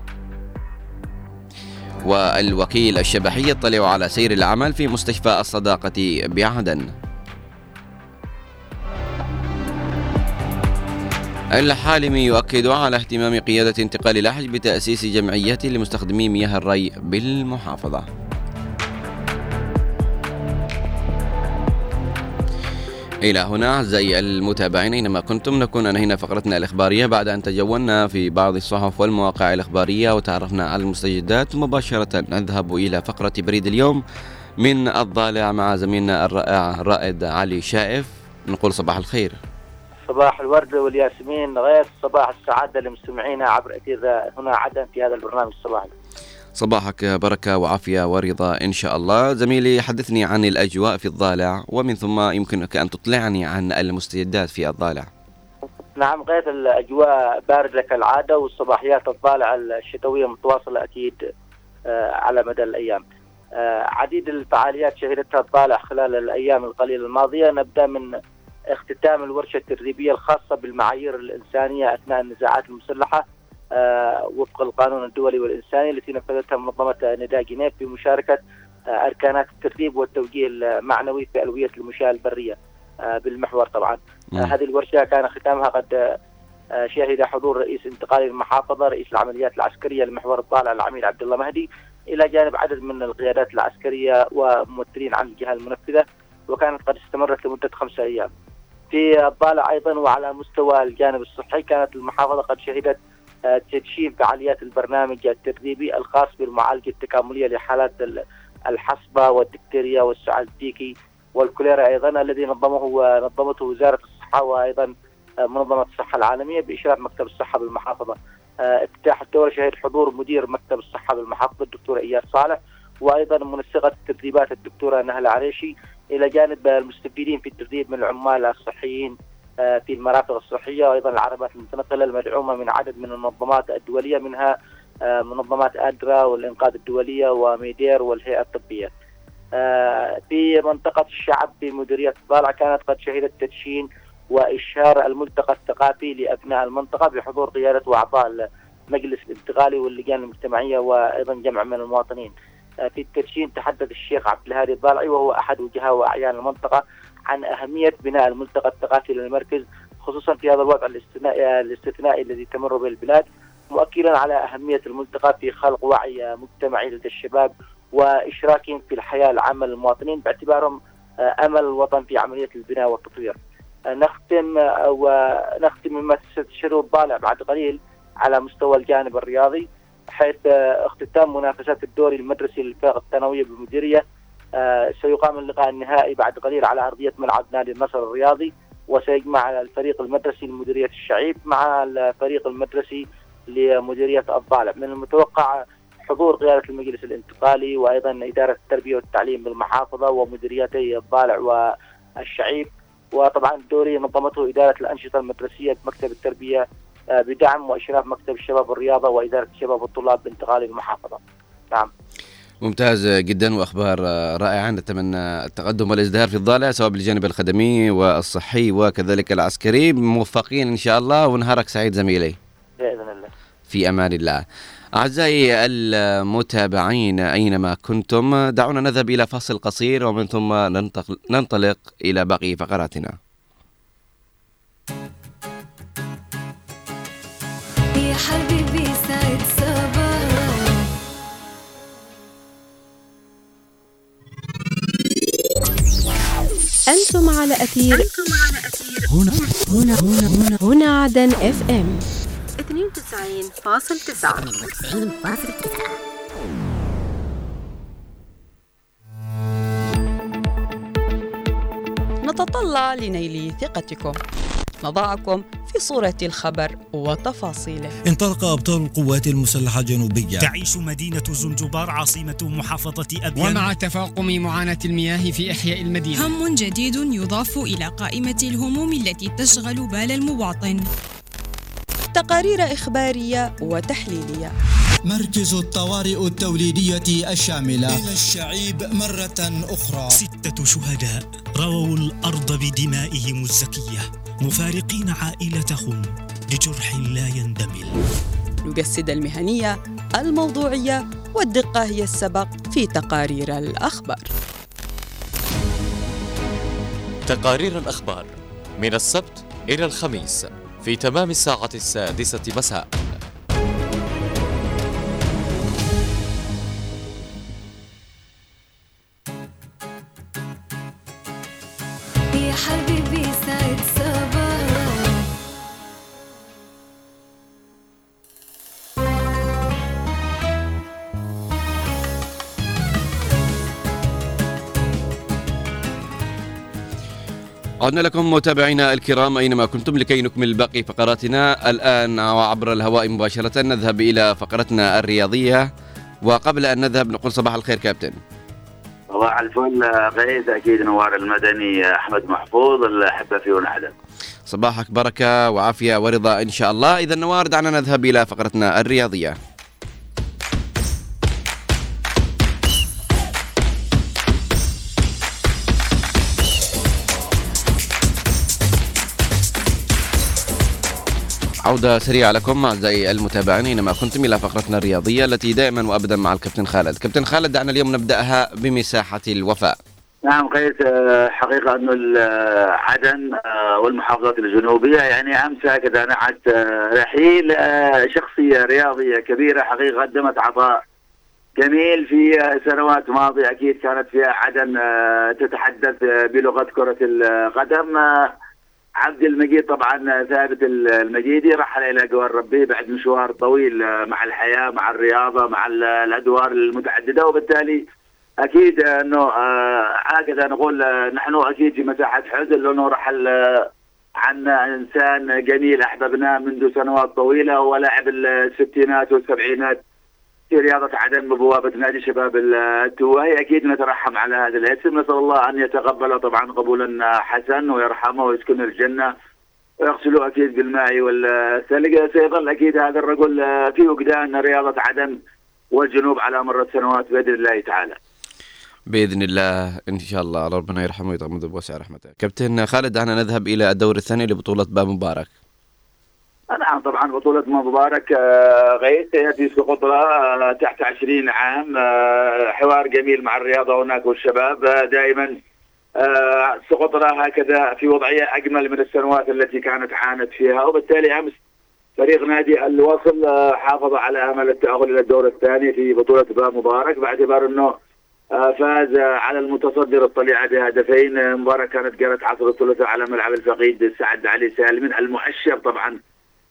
والوكيل الشبحي يطلع على سير العمل في مستشفى الصداقة بعدن. الحالمي يؤكد على اهتمام قيادة انتقال الأحج بتأسيس جمعيات لمستخدمي مياه الري بالمحافظة. إلى هنا أعزائي المتابعين أينما كنتم نكون أنهينا فقرتنا الإخبارية. بعد أن تجولنا في بعض الصحف والمواقع الإخبارية وتعرفنا على المستجدات مباشرة نذهب إلى فقرة بريد اليوم من الضالع مع زميلنا الرائع رائد علي شائف. نقول صباح الخير. صباح الورد والياسمين غيث صباح السعادة لمستمعينا عبر أثير هنا عدن في هذا البرنامج الصباحي صباحك بركة وعافية ورضا إن شاء الله. زميلي حدثني عن الأجواء في الضالع ومن ثم يمكنك أن تطلعني عن المستجدات في الضالع. نعم غير الأجواء بارده كالعاده والصباحيات الطالعه الشتوية متواصلة أكيد آه، على مدى الأيام. آه، عديد الفعاليات شهدتها الطالع خلال الأيام القليلة الماضية. نبدأ من اختتام الورشة التدريبية الخاصة بالمعايير الإنسانية أثناء النزاعات المسلحة آه، وفق القانون الدولي والإنساني التي نفذتها منظمة نداء جنيف بمشاركه آه، أركانات التدريب والتوجيه المعنوي في ألوية المشاة البرية آه، بالمحور طبعا هذه الورشة كان ختامها قد شهد حضور رئيس انتقالي المحافظة رئيس العمليات العسكرية لمحور الطالع العميد عبد الله مهدي إلى جانب عدد من القيادات العسكرية وممثلين عن الجهة المنفذة وكانت قد استمرت لمدة خمسة أيام. في الطالع أيضا وعلى مستوى الجانب الصحي كانت المحافظة قد شهدت آه، تدشين فعاليات البرنامج التدريبي الخاص بالمعالجة التكاملية لحالات ال- الحصبة والدكتيريا والسعال الديكي والكوليرا أيضا الذي نظمه نظمته وزارة الصحة وأيضا آه، منظمة الصحة العالمية بإشراف مكتب الصحة بالمحافظة. آه، افتتاح الدوره شهد حضور مدير مكتب الصحة بالمحافظة الدكتور اياد صالح وأيضا منسقة التدريبات الدكتورة نهله عريشي إلى جانب المستفيدين في التدريب من العمال الصحيين آه، في المرافق الصحية وأيضا العربات المتنقلة المدعومة من عدد من المنظمات الدولية منها آه، منظمات أدرا والإنقاذ الدولية وميدير والهيئة الطبية. آه، في منطقة الشعب في مديرية الضالع كانت قد شهدت تدشين وإشهار الملتقى الثقافي لأبناء المنطقة بحضور قيادة وأعضاء المجلس الانتقالي واللجان المجتمعية وأيضا جمع من المواطنين. آه، في التدشين تحدث الشيخ عبد الهادي الضالعي وهو أحد وجهاء وأعيان المنطقة عن أهمية بناء الملتقى الثقافي للمركز خصوصا في هذا الوضع الاستثنائي, الاستثنائي الذي تمر به البلاد مؤكدا على أهمية الملتقى في خلق وعي مجتمعي لدى الشباب واشراكهم في الحياة العامة للمواطنين باعتبارهم آه، أمل الوطن في عملية البناء والتطوير. آه، نختم ونختم مما ستشهده الضالع بعد قليل على مستوى الجانب الرياضي حيث اختتام منافسات الدوري المدرسي للفرق الثانوية بالمديرية آه، سيقام اللقاء النهائي بعد قليل على أرضية ملعب نادي النصر الرياضي وسيجمع الفريق المدرسي لمديرية الشعيب مع الفريق المدرسي لمديرية الضالع. من المتوقع حضور قيادة المجلس الانتقالي وأيضا إدارة التربية والتعليم بالمحافظة ومديريتي الضالع والشعيب. وطبعا الدوري نظمته إدارة الأنشطة المدرسية بمكتب التربية بدعم واشراف مكتب الشباب والرياضه وإدارة الشباب والطلاب بانتقالي المحافظة. نعم. ممتاز جدا وأخبار رائعة نتمنى التقدم والازدهار في الضالع سواء بالجانب الخدمي والصحي وكذلك العسكري موفقين إن شاء الله ونهارك سعيد زميلي بإذن الله. في أمان الله. أعزائي المتابعين أينما كنتم دعونا نذهب إلى فاصل قصير ومن ثم ننطلق إلى باقي فقراتنا. أنتم على أثير هنا. هنا. هنا. هنا, هنا عدن إف إم. 92.9 نتطلع لنيل ثقتكم. نضعكم في صورة الخبر وتفاصيله. انطلق أبطال القوات المسلحة الجنوبية تعيش مدينة زنجبار عاصمة محافظة أبيان. ومع تفاقم معاناة المياه في إحياء المدينة. هم جديد يضاف إلى قائمة الهموم التي تشغل بال المواطن. تقارير إخبارية وتحليلية. مركز الطوارئ التوليدية الشاملة. إلى الشعيب مرة أخرى. ستة شهداء رووا الأرض بدمائهم الزكية مفارقين عائلتهم لجرح لا يندمل. نجسد المهنية الموضوعية والدقة هي السبق في تقارير الأخبار. تقارير الأخبار من السبت إلى الخميس في تمام الساعة السادسة مساء. عدنا لكم متابعينا الكرام أينما كنتم لكي نكمل باقي فقراتنا. الآن وعبر الهواء مباشرة نذهب إلى فقرتنا الرياضية. وقبل أن نذهب نقول صباح الخير كابتن. صباح الفل غيث أكيد نوار المدني أحمد محفوظ الأحبة في ونعدم صباحك بركة وعافية ورضا إن شاء الله. إذا نوار دعنا نذهب إلى فقرتنا الرياضية. عودة سريعة لكم أعزائي المتابعين. أينما كنتم إلى فقرتنا الرياضية التي دائما وأبدا مع الكابتن خالد. كابتن خالد دعنا اليوم نبدأها بمساحة الوفاء. نعم قيس آه، حقيقة أنه عدن آه، والمحافظات الجنوبية يعني أمس هكذا نعت آه، رحيل شخصية رياضية كبيرة حقيقة قدمت عطاء جميل في سنوات ماضية. أكيد كانت فيها عدن تتحدث بلغة كرة القدم عبد المجيد طبعا آه، ثابت ال- المجيدي رحل إلى جوار ربه بعد مشوار طويل آه، مع الحياة مع الرياضة مع ال- الأدوار المتعددة. وبالتالي أكيد إنه آه، هكذا نقول آه، نحن أكيد في مساحة حزن لأنه رحل آه، عن إنسان جميل أحببناه منذ سنوات طويلة ولاعب الستينات والسبعينات. في رياضة عدن ببوابه نادي شباب التواهي أكيد نترحم على هذا الاسم. نسأل الله أن يتقبله طبعا قبولا حسن ويرحمه ويسكنه الجنة. ويغسله أكيد بالماء والثلج. سيظل أكيد هذا الرجل في وجدان رياضة عدن والجنوب على مر السنوات بإذن الله تعالى. بإذن الله إن شاء الله. ربنا يرحمه ويتغمده بوسع رحمته. كابتن خالد دعنا نذهب إلى الدور الثاني لبطولة باب مبارك. نعم طبعا بطولة مبارك آه، غيث يأتي سقطرى آه، تحت 20 عام آه، حوار جميل مع الرياضة هناك والشباب دائما سقطرى هكذا في وضعية أجمل من السنوات التي كانت عانت فيها. وبالتالي أمس فريق نادي الوصل حافظ على أمل التأهل إلى الدور الثاني في بطولة باب مبارك باعتبار آه، فاز على المتصدر الطليعة بهدفين مباراة كانت جرت عصر الثلاثاء على ملعب الفقيد سعد علي سالم المؤشر طبعا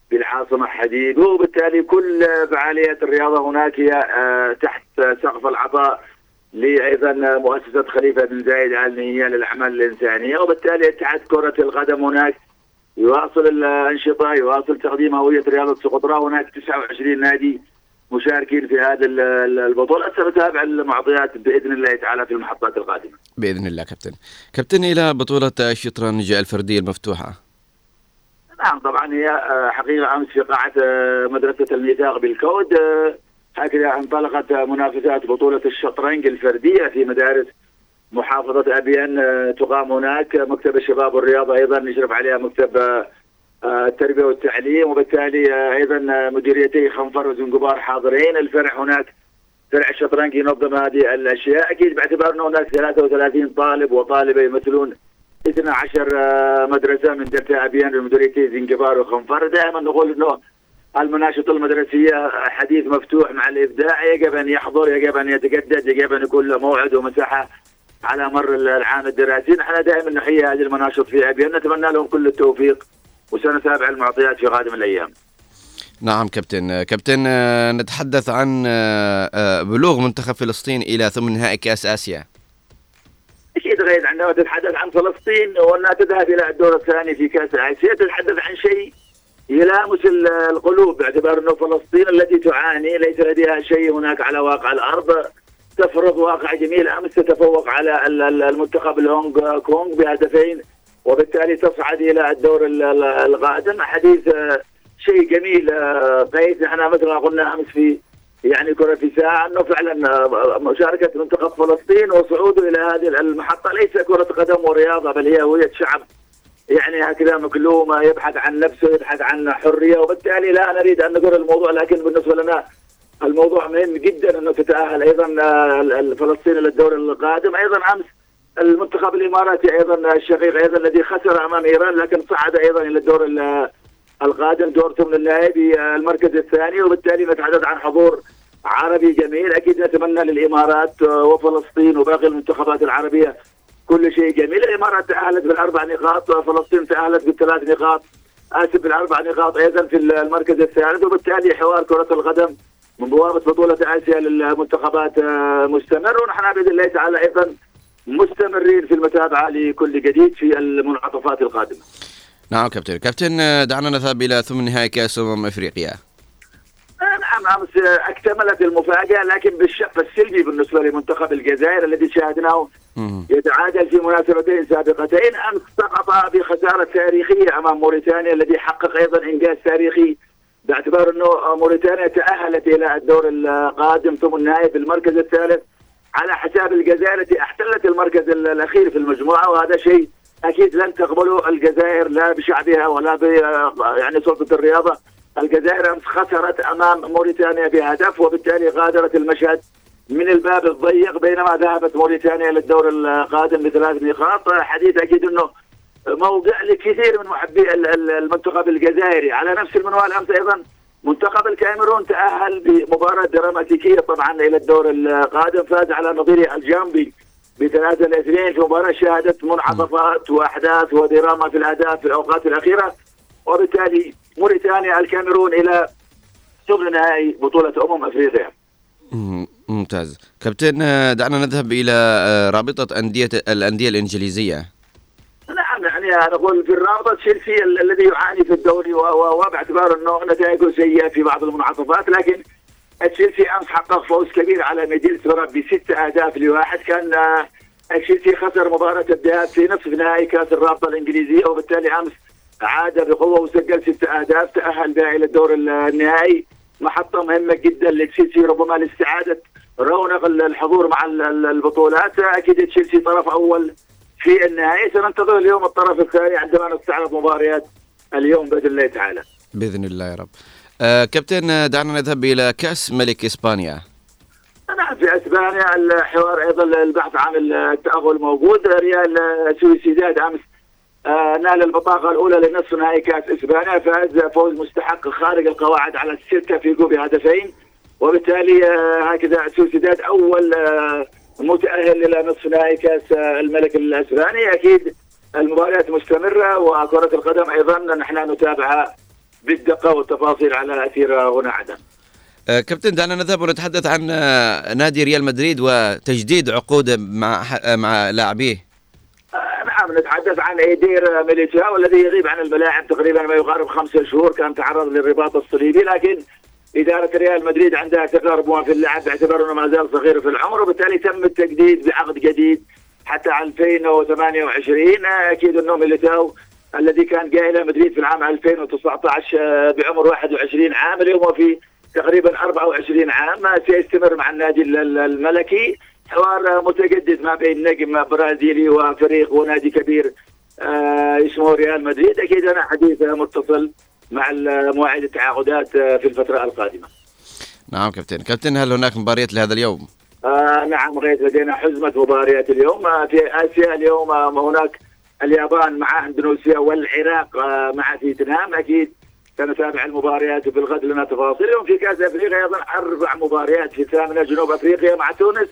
في العاصمة حديد. وبالتالي كل فعاليات الرياضة هناك هي آه، تحت سقف العطاء لأيضا مؤسسة خليفة بن زايد آل نهيان للأعمال الإنسانية. وبالتالي اتحاد كرة القدم هناك يواصل الأنشطة يواصل تقديم هوية رياضة سقطرى هناك 29 نادي مشاركين في ال- البطولة. سنتابع المعطيات بإذن الله تعالى في المحطات القادمة. بإذن الله كابتن. كابتن إلى بطولة الشطرنج الفردية المفتوحة. نعم طبعا هي آه، حقيقة أمس في قاعة آه، مدرسة الميثاق بالكود آه، هكذا انطلقت منافسات بطولة الشطرنج الفردية في مدارس محافظة أبين آه، تقام هناك. مكتب الشباب والرياضة أيضا يشرف عليها مكتب التربية والتعليم وبالتالي آه، مديريتي خنفر وزنقبار حاضرين. الفرع هناك فرع الشطرنج ينظم هذه الأشياء. أكيد باعتبار أنه هناك 33 طالب وطالبة يمثلون 12 آه، مدرسة من دلتا أبيان بمديريتي زنقبار وخنفر. دائما نقول أنه المناشطة المدرسية حديث مفتوح مع الإبداع. يجب أن يحضر يجب أن يتجدد يجب أن يكون له موعد ومساحة على مر العام الدراسي. نحن دائما نحيي هذه المناشط في أبيان. نتمنى لهم كل التوفيق وسنتابع المعطيات في قادم الأيام. نعم كابتن. كابتن آه، نتحدث عن آه، بلوغ منتخب فلسطين إلى ثمن نهائي كأس آسيا. أكيد غير عندما تتحدث عن فلسطين وأنها تذهب إلى الدور الثاني في كأس آسيا تتحدث عن شيء؟ يلامس ال- القلوب باعتبار أنه فلسطين التي تعاني ليس لديها شيء هناك على واقع الأرض. تفرض واقع جميل أمس تتفوق على ال- ال- المنتخب الهونغ كونغ بهدفين وبالتالي تصعد إلى الدور ال- ال- القادم حديث آه، شيء جميل آه، قيس نحن مثل ما قلنا أمس في يعني كرة في ساعة أنه فعلا آه، مشاركة منتخب فلسطين وصعوده إلى هذه المحطة. ليس كرة قدم ورياضة بل هي هوية شعب. يعني هكذا مكلومة يبحث عن نفسه يبحث عن حرية. وبالتالي لا نريد أن نقول الموضوع لكن بالنسبة لنا الموضوع مهم جدا أنه تتأهل أيضا آه، الفلسطيني للدور القادم. أيضا أمس المنتخب الإماراتي أيضا الشقيق أيضا الذي خسر أمام إيران لكن صعد أيضا إلى الدور ال- القادم دور ثمن النهائي بالمركز الثاني وبالتالي نتحدث عن حضور عربي جميل. أكيد نتمنى للإمارات وفلسطين وباقي المنتخبات العربية كل شيء جميل. الإمارات تأهلت بالأربع نقاط وفلسطين تأهلت بالثلاث نقاط آسف بالأربع نقاط أيضا في المركز الثالث وبالتالي حوار كرة القدم من بوابة بطولة آسيا للمنتخبات مستمر. ونحن بإذن الله تعالى أيضا مستمرين في المتابعة لكل جديد في المنعطفات القادمة. نعم كابتن. كابتن آه، دعنا نذهب إلى ثمن نهائي كأس أمم أفريقيا. نعم أمس اكتملت المفاجأة لكن بالشق السلبي بالنسبة لمنتخب الجزائر الذي شاهدناه. يتعادل في مناسبتين سابقتين امس سقط بخسارة تاريخية أمام موريتانيا الذي حقق أيضا إنجاز تاريخي باعتبار أنه موريتانيا تأهلت إلى الدور القادم ثم النهائي في المركز الثالث. على حساب الجزائر التي احتلت المركز ال- الأخير في المجموعة وهذا شيء أكيد لن تقبله الجزائر لا بشعبها ولا ب يعني سلطه الرياضة. الجزائر أمس خسرت أمام موريتانيا بهدف وبالتالي غادرت المشهد من الباب الضيق بينما ذهبت موريتانيا للدور القادم بثلاث نقاط. حديث أكيد أنه موضع لكثير من محبي ال- ال- المنتخب الجزائري. على نفس المنوال أمس أيضا منتخب الكاميرون تأهل بمباراة دراماتيكية طبعا إلى الدور القادم فاز على نظيره الجامبي. بثلاثة لاثنين في مباراة شهدت منعطفات وأحداث ودراما في الأهداف في الأوقات الأخيرة وبالتالي موريتانيا الكاميرون إلى ثمن نهائي بطولة أمم أفريقيا مم. ممتاز كابتن آه، دعنا نذهب إلى آه، رابطة أندية الأندية الإنجليزية نعم يعني نقول في الرابطة تشيلسي ال- الذي يعاني في الدوري و- و- وباعتبار إنه نتائجه سيئة في بعض المنعطفات لكن تشيلسي أمس حقق فوز كبير على ميدلسبرا بست أهداف لواحد. كان آه، تشيلسي خسر مباراة الذهاب في نصف نهائي كأس الرابطة الإنجليزية وبالتالي أمس عاد بقوة وسجل ست أهداف. تأهل بها إلى الدور ال- النهائي. محطة مهمة جدا لتشيلسي ربما لاستعادة رونق ال- الحضور مع ال- ال- البطولات. أكيد تشيلسي طرف أول في النهائي. سننتظر اليوم الطرف الثاني عندما نستعرض مباريات اليوم بإذن الله تعالى. بإذن الله يا رب. آه، كابتن آه، دعنا نذهب إلى كأس ملك إسبانيا. نعم في إسبانيا الحوار أيضا البحث عن التأهل موجود. ريال سوسيداد أمس آه، نال البطاقة الأولى لنصف نهائي كأس إسبانيا فاز فوز مستحق خارج القواعد على السيلتا فيجو بهدفين وبالتالي آه، هكذا سوسيداد أول متأهل إلى نصف نهائي كأس الملك الإسباني. أكيد المباريات مستمرة وكرة القدم أيضا نحن نتابعها بالدقة والتفاصيل على أثير هنا عدن. آه، كابتن دعنا نذهب ونتحدث عن آه، نادي ريال مدريد وتجديد عقوده مع آه، مع لاعبيه نعم نتحدث عن إيدير ميليتاو الذي يغيب عن الملاعب تقريبا ما يقارب خمسة شهور كان تعرض للرباط الصليبي لكن إدارة ريال مدريد عندها تقارب في اللعب باعتبار أنه ما زال صغير في العمر وبالتالي تم التجديد بعقد جديد حتى 2028 أكيد أنه ميليتاو الذي كان جاء إلى مدريد في العام 2019 آه، بعمر 21 عام اليوم في تقريبا 24 عام سيستمر مع النادي ال- ال- الملكي. حوار آه، متجدد ما بين نجم برازيلي وفريق ونادي كبير آه، اسمه ريال مدريد. أكيد أنا حديث متصل مع مواعيد التعاقدات في الفترة القادمة. نعم كابتن. كابتن هل هناك مباريات لهذا اليوم؟ آه نعم غيث لدينا حزمة مباريات اليوم في آسيا اليوم هناك اليابان مع أندونيسيا والعراق آه مع فيتنام. أكيد سنتابع المباريات وبالغد لنا تفاصيل. اليوم في كأس أفريقيا أيضا أربع مباريات في الثامنة. جنوب أفريقيا مع تونس.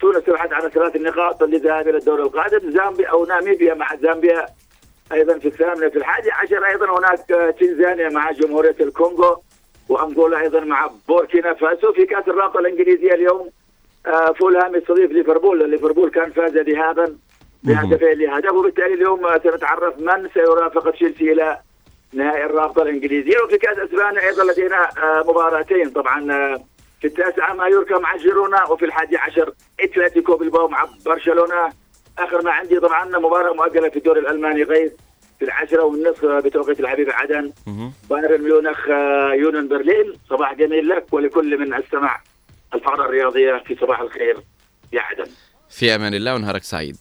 تونس تبحث عن ثلاث نقاط للذهاب إلى الدور القادم. زامبيا أو ناميبيا مع زامبيا أيضا في الثامنة. في الحادي عشر أيضا هناك آه، تنزانيا مع جمهورية الكونغو. وأنغولا أيضا مع بوركينا فاسو. في كأس الرابطه الانجليزيه اليوم آه، فولهام يستضيف ليفربول. ليفربول كان فاز ذهابا بهدفين لهدف وبالتالي اليوم آه، سنتعرف من سيرافق تشيلسي إلى نهائي الرابطة الإنجليزية. وفي كأس أسبانيا أيضا لدينا آه، مباراتين. طبعا آه، في التاسعه مايوركا مع جيرونا وفي الحادي عشر إتلتيكو بالباو مع برشلونة. آخر ما عندي طبعا مباراة مؤجلة في الدوري الألماني غيث في العشرة والنصف بتوقيت الحبيب عدن بايرن ميونخ آه، يونن برلين. صباح جميل لك ولكل من استمع الفقرة الرياضية في صباح الخير يا عدن. في أمان الله ونهارك سعيد.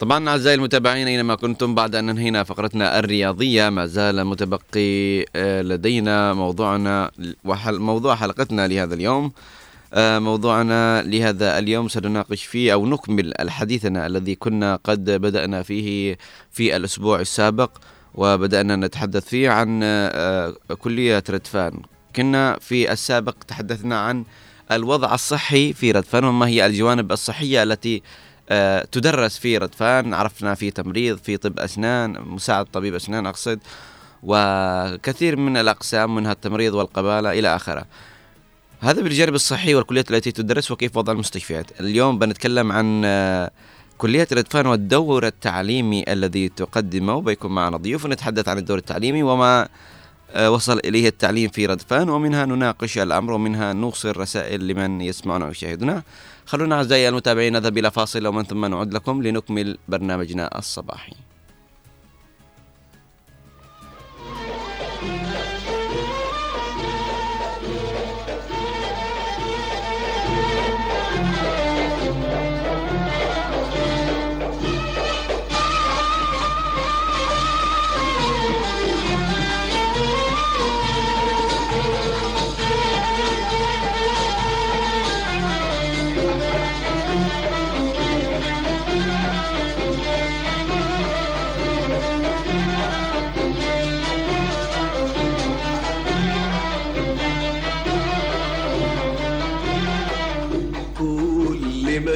طبعا أعزائي المتابعين أينما كنتم بعد أن أنهينا فقرتنا الرياضية ما زال متبقي آه، لدينا موضوعنا وحل موضوع حلقتنا لهذا اليوم. آه، موضوعنا لهذا اليوم سنناقش فيه أو نكمل حديثنا الذي كنا قد بدأنا فيه في الأسبوع السابق وبدأنا نتحدث فيه عن آه، كلية ردفان. كنا في السابق تحدثنا عن الوضع الصحي في ردفان وما هي الجوانب الصحية التي تدرس في ردفان عرفنا في تمريض في طب أسنان مساعد طبيب أسنان أقصد وكثير من الأقسام منها التمريض والقبالة إلى آخره. هذا بالجانب الصحي والكليات التي تدرس وكيف وضع المستشفيات؟ اليوم بنتكلم عن آه، كلية ردفان والدور التعليمي الذي تقدمه. بيكون معنا ضيوف ونتحدث عن الدور التعليمي وما آه، وصل إليه التعليم في ردفان ومنها نناقش الأمر ومنها نوصل رسائل لمن يسمعنا ويشاهدنا. خلونا أعزائي المتابعين نذهب إلى فاصل ومن ثم نعود لكم لنكمل برنامجنا الصباحي.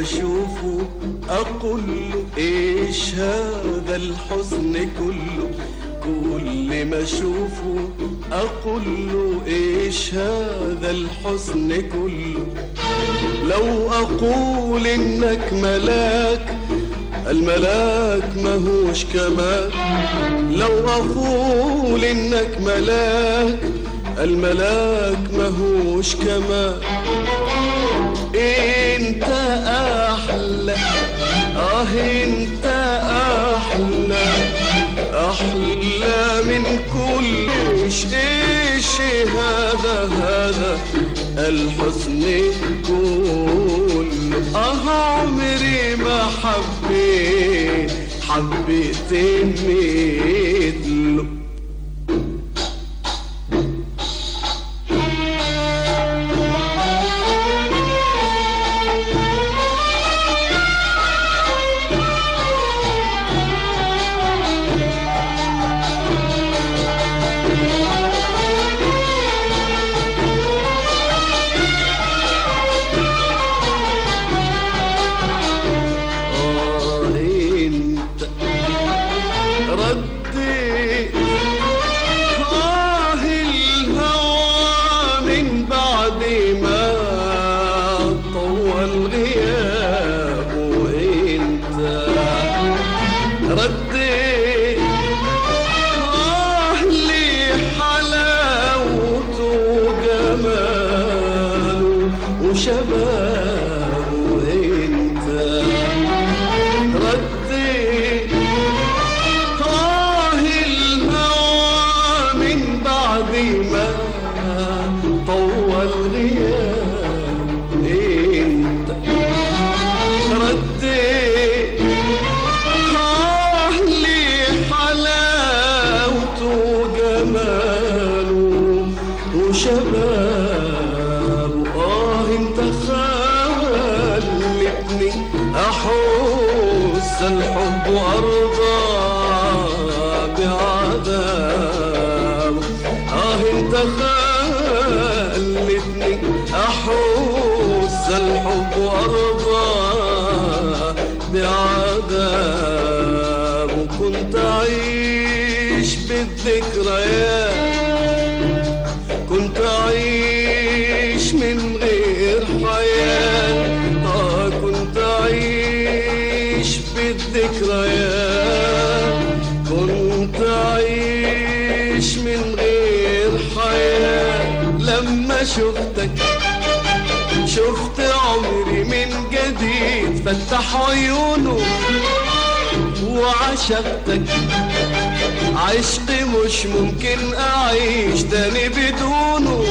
أشوفه أقول له إيش هذا الحزن كله؟ كل ما أشوفه أقول له إيش هذا الحزن كله؟ لو أقول إنك ملاك الملاك ماهوش كمال. لو أقول إنك ملاك الملاك ماهوش كمال. انت آه انت أحلى أحلى من كل إيش هذا هذا الحزن كله أه عمري ما حبيت حبيت مثله شفتك شفت عمري من جديد فتح عيونه وعشقتك. عشق مش ممكن أعيش تاني بدونه.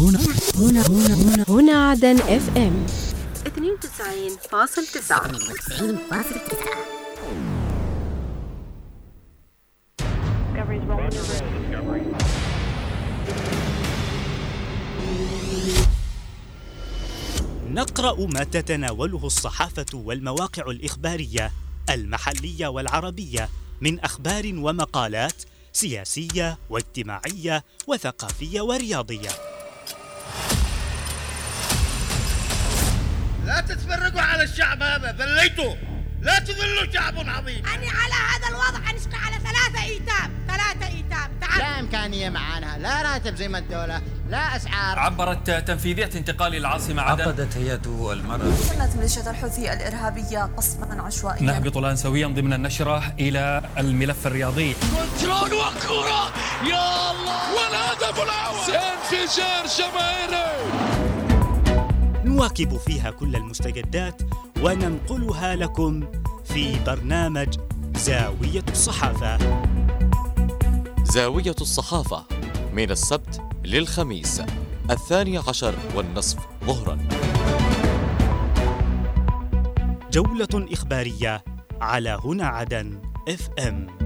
هنا هنا هنا هنا هنا عدن اف ام 92.9 نقرأ ما تتناوله الصحافة والمواقع الإخبارية المحلية والعربية من أخبار ومقالات سياسية واجتماعية وثقافية ورياضية. لا تتفرقوا على الشعب هذا ذليتوا. لا تذلوا شعب عظيم. أنا على هذا الوضع أنشق على ثلاثة إيتام ثلاثة إيتام. تعال. لا إمكانية معانا لا راتب زي ما الدولة لا أسعار. عبرت تنفيذية انتقال العاصمة عدن. عقدت هيئة المرأة. شنت ميليشيا الحوثي الإرهابية قصفا عشوائيا. نهبط الآن سويا ضمن النشرة إلى الملف الرياضي. كنترول وكرة يا الله! والهدف الأول! انفجار جماهيري! نواكب فيها كل المستجدات وننقلها لكم في برنامج زاوية الصحافة. زاوية الصحافة من السبت للخميس الثاني عشر والنصف ظهرا جولة إخبارية على هنا عدن اف ام.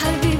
حبيبي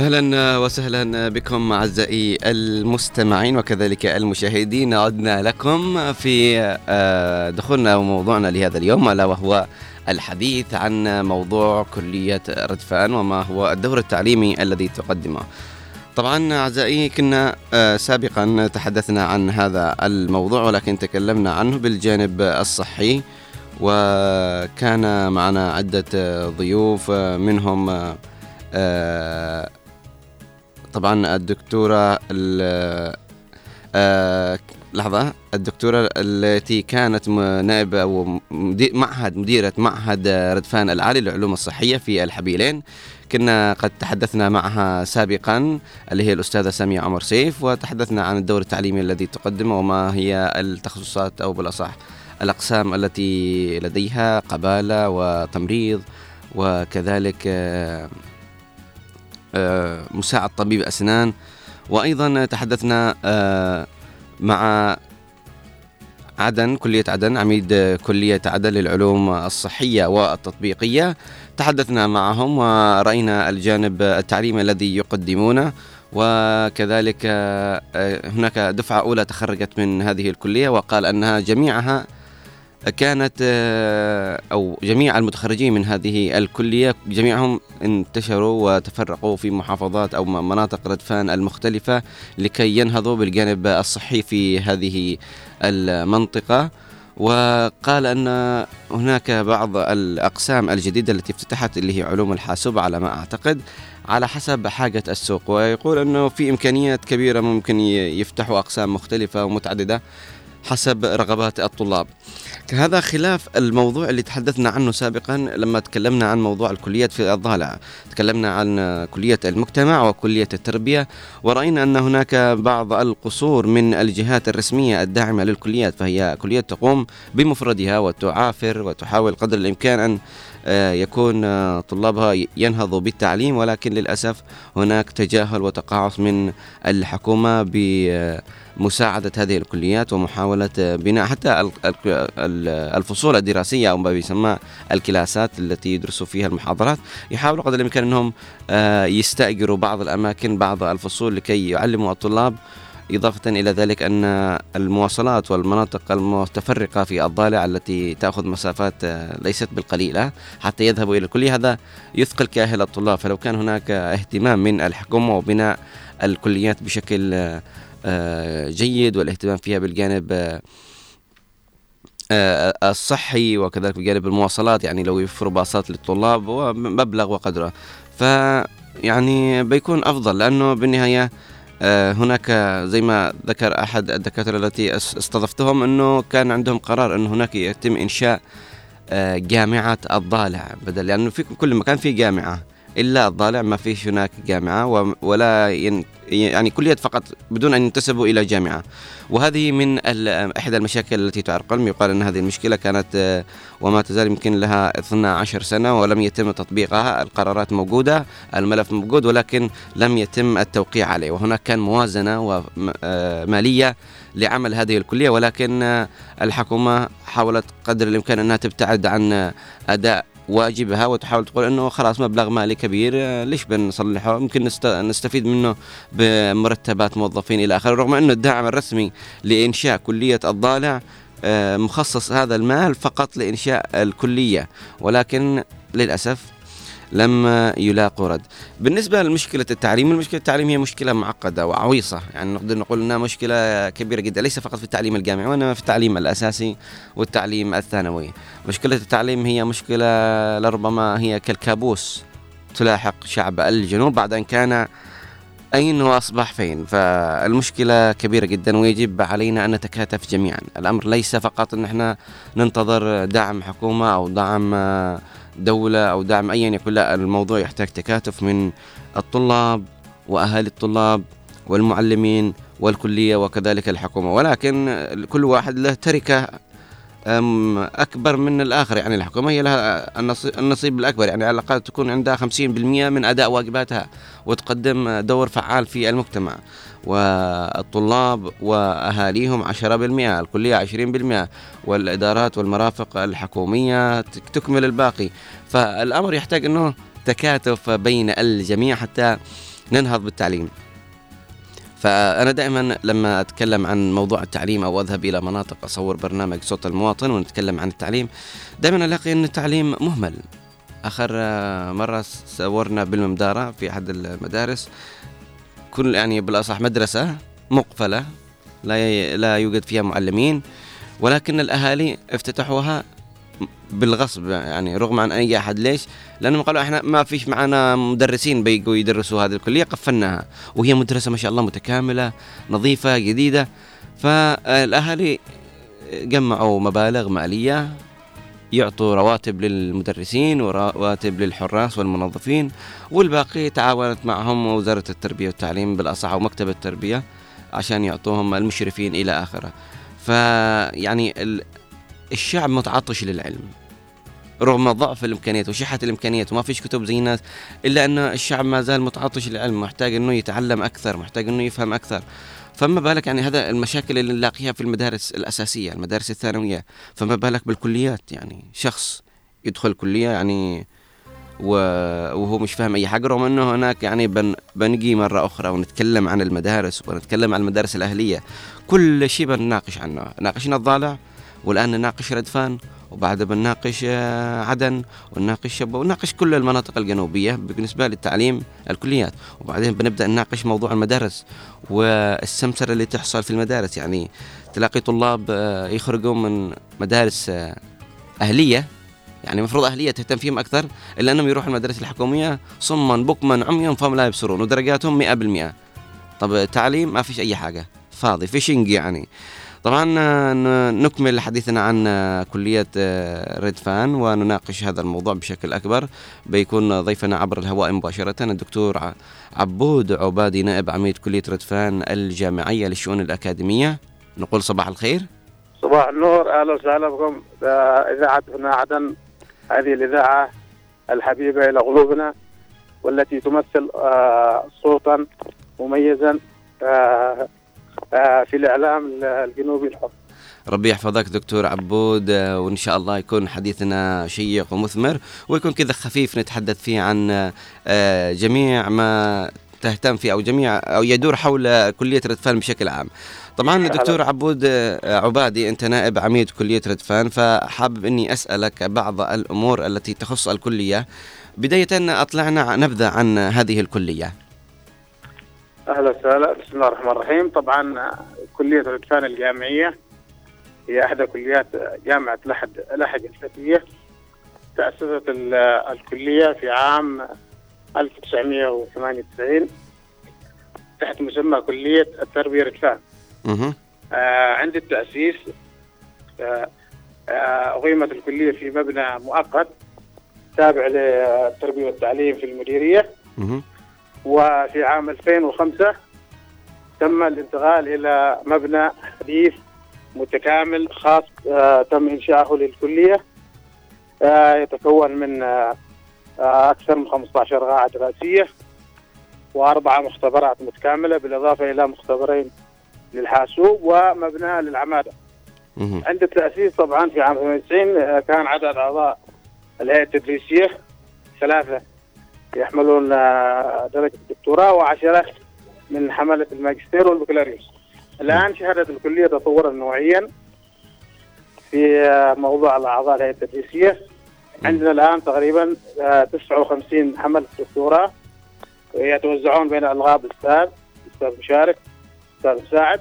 أهلا وسهلا بكم أعزائي المستمعين وكذلك المشاهدين عدنا لكم في آه، دخولنا وموضوعنا لهذا اليوم ألا وهو الحديث عن موضوع كلية ردفان وما هو الدور التعليمي الذي تقدمه. طبعا أعزائي كنا آه، سابقا تحدثنا عن هذا الموضوع ولكن تكلمنا عنه بالجانب الصحي وكان معنا عدة ضيوف آه، منهم طبعا الدكتورة ال- آه، لحظة الدكتورة التي كانت نائبة أو معهد مديرة معهد ردفان العالي للعلوم الصحية في الحبيلين. كنا قد تحدثنا معها سابقا اللي هي الأستاذة سامية عمر سيف وتحدثنا عن الدور التعليمي الذي تقدمه وما هي التخصصات أو بالأصح الأقسام التي لديها قبالة وتمريض وكذلك آه، مساعد طبيب أسنان. وأيضا تحدثنا آه، مع عدن كلية عدن عميد آه، كلية عدن للعلوم الصحية والتطبيقية. تحدثنا معهم ورأينا الجانب التعليمي الذي يقدمونه وكذلك آه، آه، هناك دفعة أولى تخرجت من هذه الكلية وقال أنها جميعها كانت آه، أو جميع المتخرجين من هذه الكلية جميعهم انتشروا وتفرقوا في محافظات أو مناطق ردفان المختلفة لكي ينهضوا بالجانب الصحي في هذه المنطقة. وقال أن هناك بعض الأقسام الجديدة التي افتتحت اللي هي علوم الحاسوب على ما أعتقد على حسب حاجة السوق. ويقول أنه في إمكانيات كبيرة ممكن يفتحوا أقسام مختلفة ومتعددة حسب رغبات الطلاب. هذا خلاف الموضوع اللي تحدثنا عنه سابقا لما تكلمنا عن موضوع الكليات في الضالع. تكلمنا عن كلية المجتمع وكلية التربية ورأينا أن هناك بعض القصور من الجهات الرسمية الداعمة للكليات فهي كلية تقوم بمفردها وتعافر وتحاول قدر الإمكان أن يكون آه، طلابها ينهضوا بالتعليم ولكن للأسف هناك تجاهل وتقاعس من الحكومة بمساعدة هذه الكليات ومحاولة آه، بناء حتى ال- ال- ال- الفصول الدراسية أو ما بيسمى الكلاسات التي يدرسوا فيها المحاضرات. يحاولوا قدر الإمكان أنهم آه، يستأجروا بعض الأماكن بعض الفصول لكي يعلموا الطلاب إضافة إلى ذلك أن المواصلات والمناطق المتفرقة في الضالع التي تأخذ مسافات آه، ليست بالقليلة حتى يذهبوا إلى الكلية هذا يثقل كاهل الطلاب. فلو كان هناك اهتمام من الحكومة وبناء الكليات بشكل آه، آه، جيد والاهتمام فيها بالجانب الصحي وكذلك بجانب المواصلات يعني لو يوفروا باصات للطلاب ومبلغ وقدره. ف يعني بيكون أفضل لأنه بالنهاية هناك زي ما ذكر أحد الدكاترة التي أس- استضفتهم أنه كان عندهم قرار انه هناك يتم إنشاء آه، جامعه الضالع بدل لأنه في كل مكان في جامعة. إلا الضالع ما فيش هناك جامعة ولا ين يعني كليات فقط بدون أن ينتسبوا إلى جامعة. وهذه من إحدى المشاكل التي تعرقل يقال إن هذه المشكلة كانت وما تزال يمكن لها 12 سنة ولم يتم تطبيقها. القرارات موجودة الملف موجود ولكن لم يتم التوقيع عليه. وهناك كان موازنة وماليه لعمل هذه الكلية ولكن الحكومة حاولت قدر الإمكان إنها تبتعد عن أداء واجبها وتحاول تقول إنه خلاص مبلغ مالي كبير آه، ليش بنصلحه نست- نستفيد منه بمرتبات موظفين إلى آخره رغم إنه الدعم الرسمي لإنشاء كلية الضالع آه، مخصص هذا المال فقط لإنشاء الكلية ولكن للأسف لم يلاقوا رد. بالنسبة لمشكلة التعليم المشكلة التعليم هي مشكلة معقدة وعويصة. يعني نقدر نقول أنها مشكلة كبيرة جدا ليس فقط في التعليم الجامعي وإنما في التعليم الأساسي والتعليم الثانوي. مشكلة التعليم هي مشكلة لربما هي كالكابوس. تلاحق شعب الجنوب بعد أن كان أين وأصبح فين فالمشكلة كبيرة جدا ويجب علينا أن نتكاتف جميعا. الأمر ليس فقط أن إحنا ننتظر دعم حكومة أو دعم دولة أو دعم أيا يكن لا الموضوع يحتاج تكاتف من الطلاب وأهالي الطلاب والمعلمين والكلية وكذلك الحكومة. ولكن كل واحد له تركة أكبر من الآخر. يعني الحكومة هي لها النص- النصيب الأكبر. يعني على الأقل تكون عندها 50% من أداء واجباتها وتقدم دور فعال في المجتمع. والطلاب وأهاليهم 10% الكلية 20% والإدارات والمرافق الحكومية تك- تكمل الباقي. فالأمر يحتاج أنه تكاتف بين الجميع حتى ننهض بالتعليم. فأنا دائما لما أتكلم عن موضوع التعليم أو أذهب إلى مناطق أصور برنامج صوت المواطن ونتكلم عن التعليم دائما ألاقي أن التعليم مهمل. آخر مرة صورنا بالممدارة في أحد المدارس كل يعني بالأصح مدرسة مقفلة لا لا يوجد فيها معلمين ولكن الأهالي افتتحوها بالغصب يعني رغم عن أي أحد. ليش؟ لأنهم قالوا إحنا ما فيش معنا مدرسين بيجوا يدرسوا هذه الكلية قفلناها. وهي مدرسة ما شاء الله متكاملة نظيفة جديدة. فالأهالي جمعوا مبالغ مالية يعطوا رواتب للمدرسين ورواتب للحراس والموظفين والباقي تعاونت معهم وزارة التربية والتعليم بالأصح ومكتب التربية عشان يعطوهم المشرفين إلى آخره. فيعني ال- الشعب متعطش للعلم رغم ضعف الإمكانيات وشحة الإمكانيات وما فيش كتب زي الناس إلا أن الشعب ما زال متعطش للعلم محتاج إنه يتعلم أكثر محتاج إنه يفهم أكثر فما بالك يعني هذا المشاكل اللي نلاقيها في المدارس الأساسية المدارس الثانوية؟ فما بالك بالكليات؟ يعني شخص يدخل كلية يعني وهو مش فاهم أي حاجة رغم إنه هناك يعني بن بنجي مرة أخرى ونتكلم عن المدارس ونتكلم عن المدارس الأهلية. كل شيء بنناقش عنه. ناقشنا الضالع والآن نناقش ردفان. وبعدها بنناقش آه، عدن ونناقش شبوة ونناقش كل المناطق الجنوبية بالنسبة للتعليم الكليات. وبعدين بنبدأ نناقش موضوع المدارس والسمسرة اللي تحصل في المدارس. يعني تلاقي طلاب آه، يخرجوا من مدارس آه، أهلية. يعني المفروض أهلية تهتم فيهم أكثر إلا أنهم يروحوا المدارس الحكومية صما بكما عميا فهم لا يبصرون ودرجاتهم 100% طب تعليم ما فيش أي حاجة. فاضي فيشنج يعني. طبعا نكمل حديثنا عن كلية آه، ردفان ونناقش هذا الموضوع بشكل أكبر بيكون ضيفنا عبر الهواء مباشرة الدكتور عبود عبادي نائب عميد كلية ردفان الجامعية للشؤون الأكاديمية. نقول صباح الخير. صباح النور أهلا وسهلا بكم. اذاعه هنا عدن هذه الإذاعة الحبيبة إلى قلوبنا والتي تمثل آه، صوتا مميزا آه، في الإعلام الجنوبي الحر. ربي يحفظك دكتور عبود آه، وإن شاء الله يكون حديثنا شيق ومثمر ويكون كذا خفيف نتحدث فيه عن آه، جميع ما تهتم فيه أو جميع أو يدور حول كلية ردفان بشكل عام. طبعا دكتور عبود آه، عبادي أنت نائب عميد كلية ردفان فحابب أني أسألك بعض الأمور التي تخص الكلية. بداية أطلعنا نبذة عن هذه الكلية. أهلا وسهلا بسم الله الرحمن الرحيم طبعا كلية ردفان الجامعية هي إحدى كليات جامعة لحد لحج الفتية تأسست ال- الكلية في عام 1998 تحت مسمى كلية التربية مه. آه، عند التأسيس آه، آه، أقيمت الكلية في مبنى مؤقت تابع للتربية والتعليم في المديرية مه. وفي عام 2005 تم الانتقال إلى مبنى حديث متكامل خاص آه، تم إنشاؤه للكلية آه، يتكون من آه، أكثر من 15 قاعة دراسية وأربعة مختبرات متكاملة بالإضافة إلى مختبرين للحاسوب ومبنى للعمادة. عند التأسيس طبعا في عام 98 آه، كان عدد أعضاء الهيئة التدريسية ثلاثة يحملون آه، درجة الدكتوراه وعشرة من حملة الماجستير والبكالوريوس. الآن شهدت الكلية تطورا نوعيا في آه، موضوع الأعضاء الهيئة التدريسية. عندنا الآن تقريبا آه، 59 حملة دكتوراه. يتوزعون بين ألغاب أستاذ أستاذ مشارك أستاذ مساعد.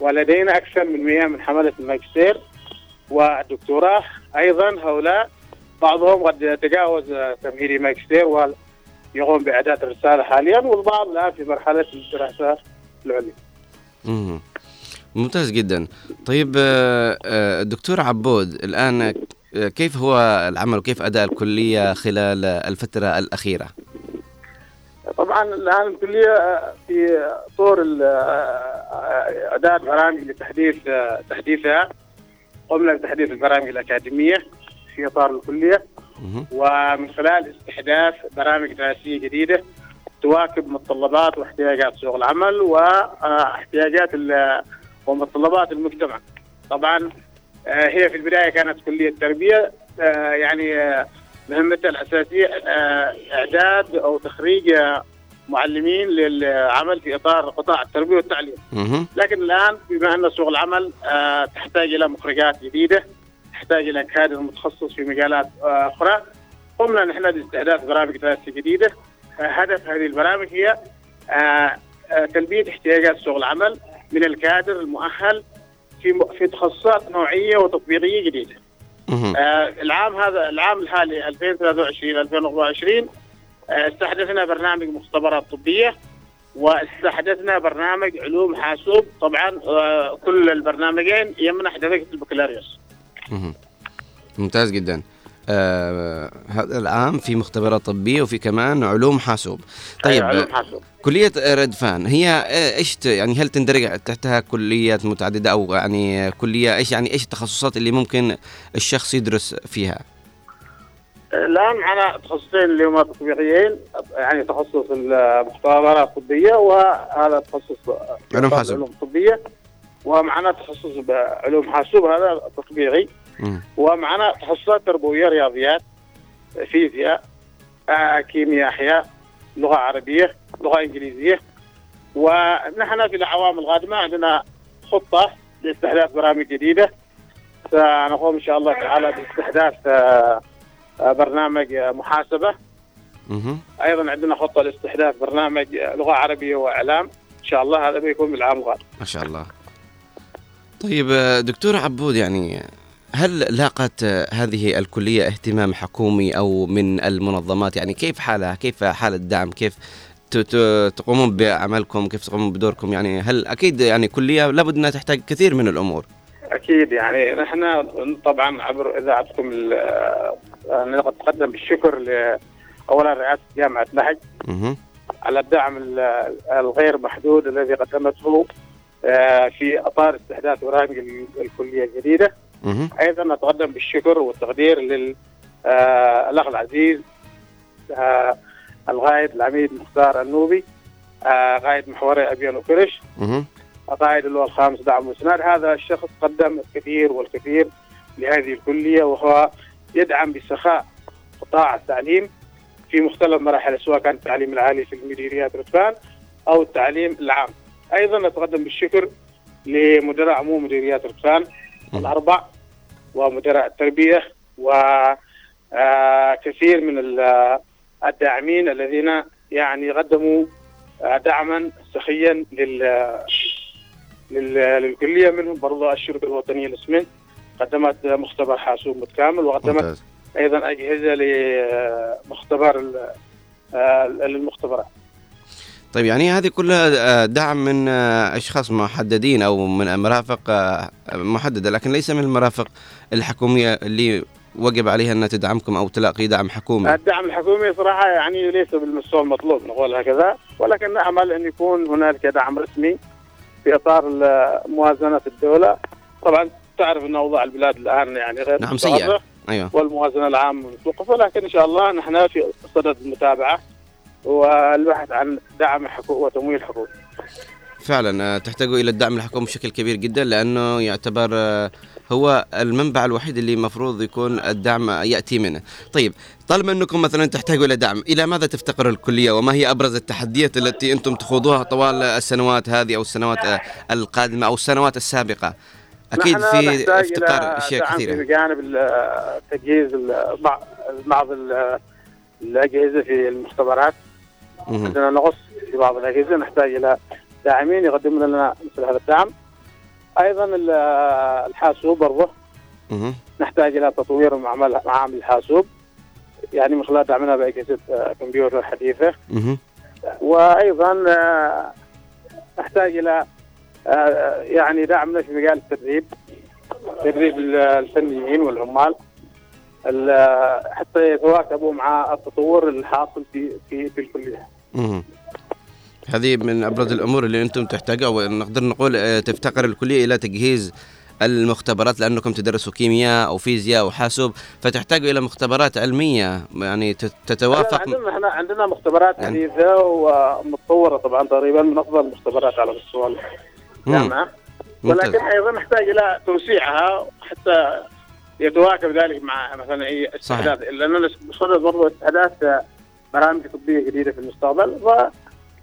ولدينا أكثر من 100 من حملة الماجستير والدكتوراه. أيضا هؤلاء بعضهم قد يتجاوز آه، تمهيدي ماجستير ويقوم بإعداد الرسالة حاليا والبعض الآن في مرحلة الدراسة العليا. مم. ممتاز جدا. طيب آه، آه، دكتور عبود الآن آه، كيف هو العمل وكيف أداء الكلية خلال الفترة الأخيرة؟ طبعا الآن الكلية في طور ال- آه، اعداد برامج لتحديث تحديثها قمنا بتحديث البرامج الأكاديمية في إطار الكلية. ومن خلال استحداث برامج دراسيه جديدة تواكب متطلبات واحتياجات سوق العمل واحتياجات ال- ومتطلبات المجتمع. طبعا آه، هي في البداية كانت كلية تربية آه، يعني آه، مهمتها الأساسية آه، إعداد أو تخريج آه، معلمين للعمل في إطار قطاع التربية والتعليم. لكن الآن بما أن سوق العمل آه، تحتاج إلى مخرجات جديدة تحتاج إلى كادر متخصص في مجالات آه، أخرى قمنا نحن باستحداث برامج دراسيه جديدة آه، هدف هذه البرامج هي آه، تلبية احتياجات سوق العمل من الكادر المؤهل في في تخصصات نوعية وتطبيقية جديدة. العام هذا العام الحالي 2023 2024 آه، استحدثنا برنامج مختبرات طبية واستحدثنا برنامج علوم حاسوب طبعا كل البرنامجين يمنح درجه البكالوريوس. ممتاز جدا آه هذا العام في مختبرات طبية وفي كمان علوم حاسوب طيب أيوة، علوم حاسوب. كلية ردفان هي إيش يعني هل تندرج تحتها كليات متعددة أو يعني كلية إيش يعني إيش التخصصات اللي ممكن الشخص يدرس فيها؟ الآن معنا تخصصين اللي هما تطبيقيين يعني تخصص المختبرات الطبية وهذا تخصص علوم حاسوب. علوم طبية ومعنا تخصص بعلوم حاسوب هذا تطبيقي. ومعنا تخصصات تربوية رياضيات فيزياء كيمياء أحياء لغة عربية لغة إنجليزية. ونحن في الاعوام القادمة عندنا خطة لاستحداث برامج جديدة. سنقوم إن شاء الله تعالى باستحداث برنامج محاسبة. أيضا عندنا خطة لاستحداث برنامج لغة عربية وإعلام. إن شاء الله هذا بيكون بالعام القادم. ما شاء الله. طيب دكتور عبود يعني هل لاقت هذه الكلية اهتمام حكومي أو من المنظمات؟ يعني كيف حالها؟ كيف حال الدعم؟ كيف تقومون بعملكم كيف تقومون بدوركم؟ يعني هل أكيد يعني كلية لابد أنها تحتاج كثير من الأمور. أكيد يعني نحن طبعا عبر آه، نتقدم بالشكر رئاسة جامعة لحج مهم. على الدعم ال- الغير محدود الذي قدمته في أطار استحداث برامج ال- الكلية الجديدة. أيضا نتقدم بالشكر والتقدير للاخ العزيز آه، القائد العميد مختار النوبي آه، قائد محوري أبيان وكرش. قائد اللواء الخامس دعم واسناد هذا الشخص قدم الكثير والكثير لهذه الكلية وهو يدعم بسخاء قطاع التعليم في مختلف مراحل سواء كان التعليم العالي في المديريات رتبان أو التعليم العام. أيضا نتقدم بالشكر لمدراء عموم مديريات رتبان الأربع ومدراء التربية وكثير من ال- الداعمين الذين يعني قدموا آه، دعما سخيا لل لل- للكلية منهم برضو الشركة الوطنيه للاسمنت قدمت مختبر حاسوب متكامل وقدمت ممتاز. أيضا أجهزة لمختبر ال- آه، للمختبرات. طيب يعني هذه كلها آه، دعم من آه، أشخاص محددين أو من مرافق آه، محددة لكن ليس من المرافق الحكومية اللي وجب عليها أنها تدعمكم أو تلاقي دعم حكومي. الدعم الحكومي صراحة يعني ليس بالمستوى المطلوب نقول هكذا ولكن نأمل أن يكون هنالك دعم رسمي في إطار موازنه الدولة. طبعا تعرف أن أوضاع البلاد الآن يعني غير نعم سيئة. أيوه. والموازنة العامة متوقفة لكن إن شاء الله نحن في صدد المتابعة. والبحث عن دعم وتمويل حكومي فعلا آه، تحتاجوا إلى الدعم الحكومي بشكل كبير جدا لأنه يعتبر آه، هو المنبع الوحيد اللي المفروض يكون الدعم يأتي منه. طيب طالما أنكم مثلا تحتاجوا إلى دعم، إلى ماذا تفتقر الكلية وما هي أبرز التحديات التي أنتم تخوضوها طوال السنوات هذه أو السنوات آه، القادمة أو السنوات السابقة؟ أكيد في افتقار أشياء كثيرة. في جانب تجهيز بعض بعض ال- الأجهزة في المختبرات. عندنا نقص في بعض الأجهزة نحتاج إلى داعمين يقدمون لنا مثل هذا الدعم. أيضا ال- الحاسوب برضه. نحتاج إلى تطوير معمل معامل الحاسوب. يعني من خلال دعمنا بأجهزة آه، كمبيوتر حديثة. وأيضا آه، نحتاج إلى آه، يعني دعمنا في مجال التدريب. تدريب ال- الفنيين والعمال. ال- حتى يتواكبوا مع التطور الحاصل في في في الكلية. هذه من أبرز الأمور اللي أنتم تحتاجوها ونقدر نقول آه، تفتقر الكلية إلى تجهيز المختبرات لأنكم تدرسوا كيمياء أو فيزياء أو حاسوب فتحتاجوا إلى مختبرات علمية يعني تت- تتوافق عندنا إحنا عندنا مختبرات يعني- حديثه ومتطورة طبعا تقريبا من أفضل المختبرات على مستوى الجامعة. ولكن أيضا نحتاج إلى توسيعها حتى يتواكب ذلك مع مثلا أي استحداث نصدر برضو استحداث برامج طبية جديدة في المستقبل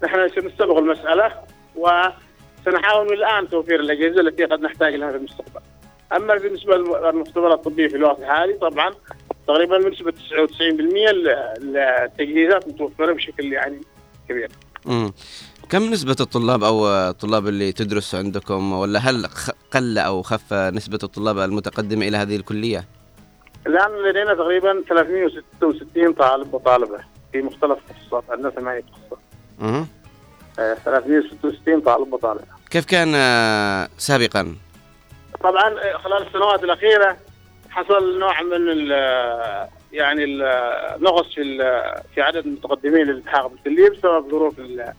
فنحن سنستبق المسألة وسنحاول من الآن توفير الأجهزة التي قد نحتاج لها في المستقبل. أما بالنسبة للمختبرات الطبية في الوقت الحالي طبعا تقريبا بنسبة 99% ال- التجهيزات متوفرة بشكل يعني كبير. مم. كم نسبة الطلاب أو الطلاب اللي تدرس عندكم ولا هل قل أو خف نسبة الطلاب المتقدمة إلى هذه الكلية؟ الآن لدينا تقريبا 366 طالب وطالبة في مختلف التخصصات عندنا ثمانية تخصصات. آه، 366 طالب وطالبه كيف كان آه، سابقا؟ طبعا آه، خلال السنوات الأخيرة حصل نوع من ال- يعني النقص في في عدد المتقدمين للالتحاق بالكلية بسبب ظروف ال-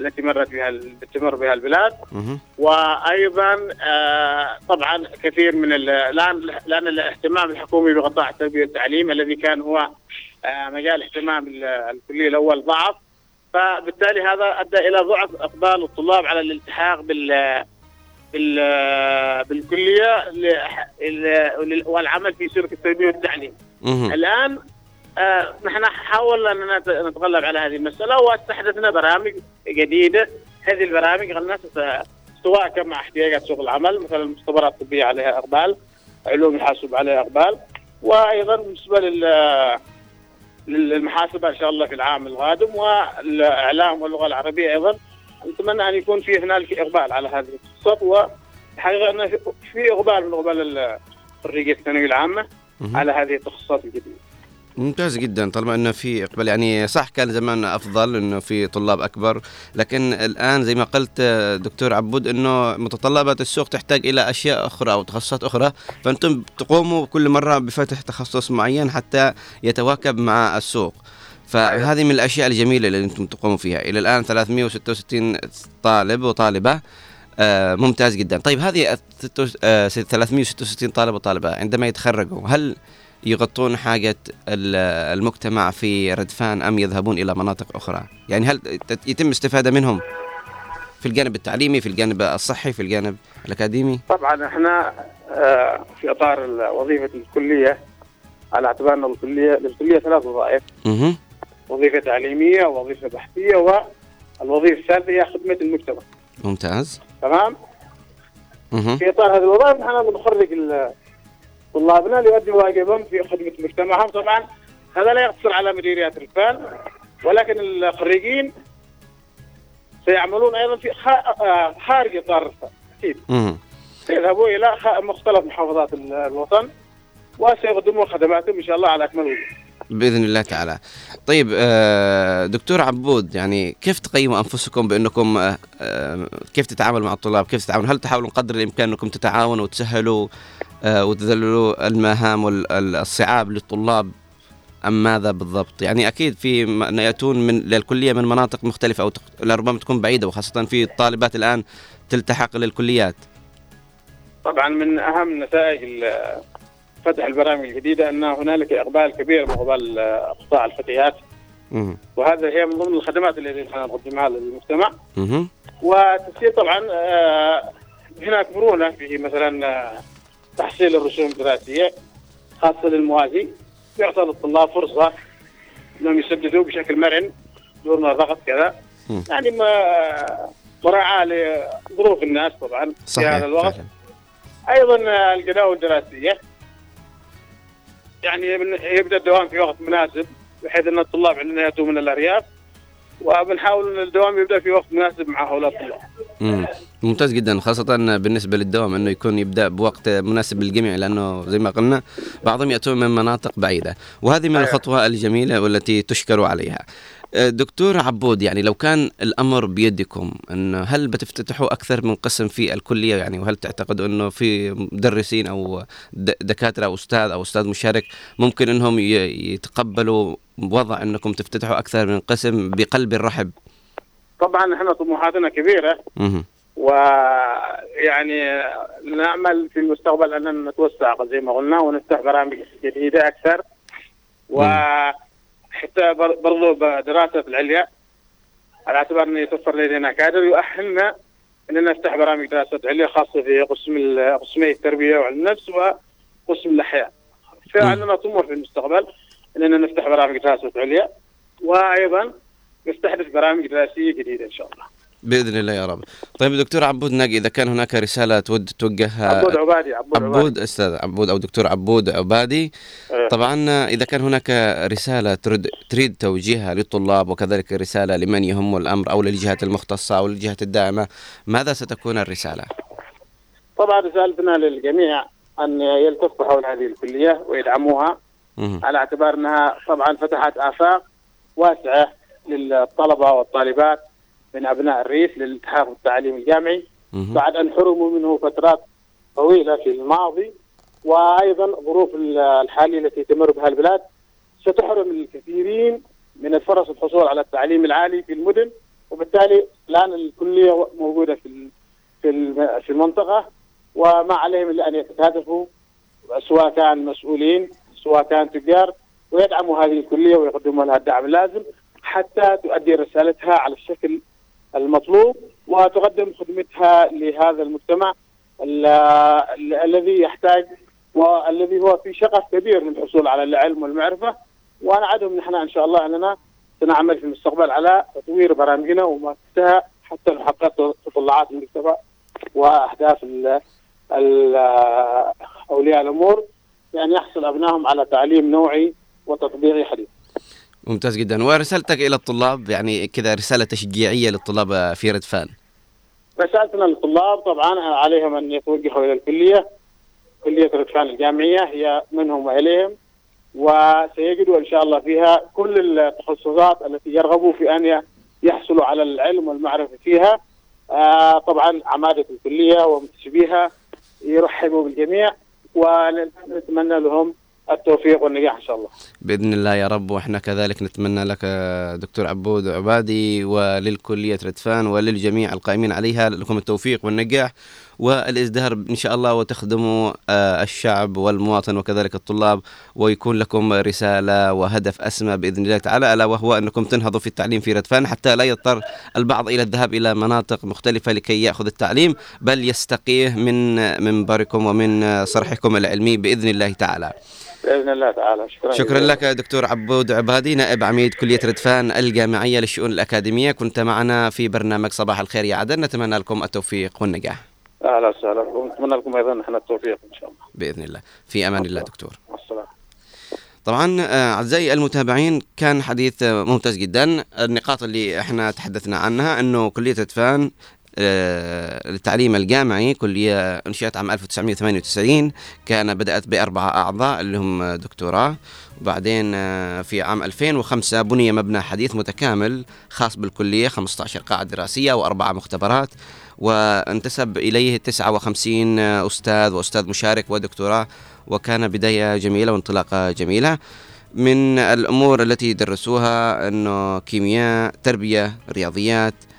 التي مرت بها تمر بها البلاد مه. وأيضا آه، طبعا كثير من ال- الآن لأن الاهتمام الحكومي بقطاع التربية والتعليم الذي كان هو آه، مجال اهتمام ال- الكلية الأول ضعف. فبالتالي هذا أدى إلى ضعف أقبال الطلاب على الالتحاق بال بال بالكلية والعمل في شركة التربيه والتعليم. الآن آه، نحن حاولنا اننا نت- نتغلب على هذه المسألة واستحدثنا برامج جديدة. هذه البرامج قلنا ست- تتواكب مع احتياجات سوق العمل مثلا المختبرات الطبيه عليها إقبال علوم الحاسوب عليها إقبال وأيضا بالنسبة لل للمحاسبة إن شاء الله في العام القادم والإعلام واللغة العربية أيضا نتمنى أن يكون في هنالك إقبال على هذه التخصصات والحقيقة أن في إقبال من قبل ال- خريجي الثانوية العامة مه. على هذه التخصصات الجديدة. ممتاز جدا طالما إنه في إقبال. يعني صح كان زمان أفضل إنه في طلاب أكبر لكن الآن زي ما قلت دكتور عبود إنه متطلبات السوق تحتاج إلى أشياء أخرى أو تخصصات أخرى فأنتم تقوموا كل مرة بفتح تخصص معين حتى يتواكب مع السوق. فهذه من الأشياء الجميلة اللي أنتم تقوموا فيها. إلى الآن 366 طالب وطالبة آه ممتاز جدا. طيب هذه الستو- آه 366 طالب وطالبة عندما يتخرجوا هل يغطون حاجة ال- المجتمع في ردفان أم يذهبون إلى مناطق أخرى؟ يعني هل يتم استفادة منهم في الجانب التعليمي في الجانب الصحي في الجانب الأكاديمي؟ طبعا إحنا آه، في إطار ال- وظيفة الكلية على اعتبار إن الكلية للكليه ثلاث وظائف. مه. وظيفة تعليمية ووظيفه بحثية والوظيفة الثالثة هي خدمة المجتمع. ممتاز. تمام. في إطار هذه الوظائف نحن بنخرج طلابنا ليؤدوا واجبهم في خدمة مجتمعهم طبعا هذا لا يقتصر على مديريات الفن ولكن الخريجين سيعملون أيضا في آه، خارج إطار الفن أكيد مه. سيذهبوا إلى خ- مختلف محافظات ال- الوطن وسيقدموا خدماتهم إن شاء الله على أكمل وجه. بإذن الله تعالى. طيب آه، دكتور عبود يعني كيف تقيموا أنفسكم بأنكم آه، آه، كيف تتعاملوا مع الطلاب؟ كيف تتعاملوا؟ هل تحاولون قدر الإمكان أنكم تتعاونوا وتسهلوا وتذللوا المهام والصعاب للطلاب؟ أم ماذا بالضبط؟ يعني أكيد في يأتون من للكلية من مناطق مختلفة أو تق- ربما تكون بعيدة وخاصة في الطالبات الآن تلتحق للكليات. طبعا من أهم نتائج فتح البرامج الجديدة أن هنالك إقبال كبير من قبل آه، قطاع الفتيات. وهذا هي من ضمن الخدمات التي نقدمها للمجتمع. وتسير طبعا آه، هناك مرونة في مثلا آه، تحصيل الرسوم الدراسيه خاصة للموازي يعطى للطلاب فرصة إنهم يسددوا بشكل مرن دون ضغط كذا. يعني ما مراعاة لظروف الناس طبعا في هذا الوقت فعلا. أيضا الجداول الدراسية يعني يبدأ الدوام في وقت مناسب بحيث إن الطلاب عندنا ياتوا من الأرياف وبنحاول إن الدوام يبدأ في وقت مناسب مع هؤلاء الطلاب. مم. ممتاز جدا خاصة بالنسبة للدوام إنه يكون يبدأ بوقت مناسب للجميع لأنه زي ما قلنا بعضهم يأتون من مناطق بعيدة وهذه من أيوة. الخطوة الجميلة والتي تشكر عليها. آه، دكتور عبود يعني لو كان الأمر بيدكم إنه هل بتفتتحوا أكثر من قسم في الكلية يعني وهل تعتقدوا إنه في مدرسين أو دكاترة أو أستاذ أو أستاذ مشارك ممكن إنهم يتقبلوا وضع إنكم تفتتحوا أكثر من قسم بقلب الرحب؟ طبعا إحنا طموحاتنا كبيرة. ويعني نعمل في المستقبل أننا نتوسع زي ما قلنا ونفتح برامج جديدة أكثر وحتى بر- برضو بدراسة العليا على اعتبار انه يتوفر لدينا كادر يؤهلنا إننا نفتح برامج دراسة عليا خاصة في قسم قسمي التربية وعلم النفس وقسم الأحياء. فعندنا طموح في المستقبل إننا نفتح برامج دراسة عليا وأيضا نستحدث برامج دراسية جديدة إن شاء الله. بإذن الله يا رب. طيب دكتور عبود ناقي إذا كان هناك رساله تود توجهها عبود عبادي عبود, عبادي. عبود أستاذ عبود أو دكتور عبود عبادي إيه. طبعا إذا كان هناك رسالة تريد تريد توجيهها للطلاب وكذلك رسالة لمن يهم الأمر أو للجهات المختصة أو للجهات الداعمة ماذا ستكون الرسالة؟ طبعا رسالتنا للجميع أن يلتفوا حول هذه الكلية ويدعموها مهم. على اعتبار أنها طبعا فتحت آفاق واسعة للطلبة والطالبات من أبناء الريف للالتحاق بالتعليم الجامعي. بعد أن حرموا منه فترات طويلة في الماضي وأيضا الظروف الحالية التي تمر بها البلاد ستحرم الكثيرين من الفرص الحصول على التعليم العالي في المدن وبالتالي الآن الكلية موجودة في في في المنطقة وما عليهم إلا أن يتكاتفوا سواء كان مسؤولين سواء كان تجار ويدعموا هذه الكلية ويقدموا لها الدعم اللازم حتى تؤدي رسالتها على الشكل المطلوب وتقدم خدمتها لهذا المجتمع ال- ال- الذي يحتاج والذي هو في شغف كبير للحصول على العلم والمعرفة ونعدهم نحن إن شاء الله أننا سنعمل في المستقبل على تطوير برامجنا ومؤسساتها حتى نحقق تطلعات المجتمع وأهداف ال- أولياء الأمور بأن يحصل أبنائهم على تعليم نوعي وتطبيقي حديث. ممتاز جدا. ورسالتك إلى الطلاب يعني كذا رسالة تشجيعية للطلاب في ردفان. رسالتنا للطلاب طبعا عليهم أن يتوجهوا إلى الكلية كلية ردفان الجامعية هي منهم وإليهم وسيجدوا إن شاء الله فيها كل التخصصات التي يرغبوا في أن يحصلوا على العلم والمعرفة فيها. آه طبعا عمادة الكلية ومنتسبيها يرحبوا بالجميع ونتمنى لهم التوفيق والنجاح إن شاء الله. بإذن الله يا رب وإحنا كذلك نتمنى لك آه، دكتور عبود عبادي وللكلية ردفان وللجميع القائمين عليها لكم التوفيق والنجاح والإزدهار إن شاء الله وتخدموا آه، الشعب والمواطن وكذلك الطلاب ويكون لكم رسالة وهدف أسمى بإذن الله تعالى ألا وهو أنكم تنهضوا في التعليم في ردفان حتى لا يضطر البعض إلى الذهاب إلى مناطق مختلفة لكي يأخذ التعليم بل يستقيه من منبركم ومن صرحكم العلمي بإذن الله تعالى. بإذن الله تعالى. شكرا شكرا لك دكتور عبود عبادي نائب عميد كلية ردفان الجامعية للشؤون الأكاديمية. كنت معنا في برنامج صباح الخير يا عدن. نتمنى لكم التوفيق والنجاح. أهلا وسهلا. ونتمنى لكم أيضا نحن التوفيق إن شاء الله. بإذن الله. في أمان الله دكتور. طبعا آه، أعزائي المتابعين كان حديث ممتاز جدا. النقاط اللي إحنا تحدثنا عنها أنه كلية ردفان التعليم الجامعي كلية أنشئت عام 1998 كان بدأت بأربعة أعضاء اللي هم دكتوراه. وبعدين آه، في عام 2005 بني مبنى حديث متكامل خاص بالكلية 15 قاعة دراسية وأربعة مختبرات. وانتسب إليه 59 أستاذ وأستاذ مشارك ودكتوراه. وكان بداية جميلة وانطلاقة جميلة. من الأمور التي درسوها أنه كيمياء تربية رياضيات آه،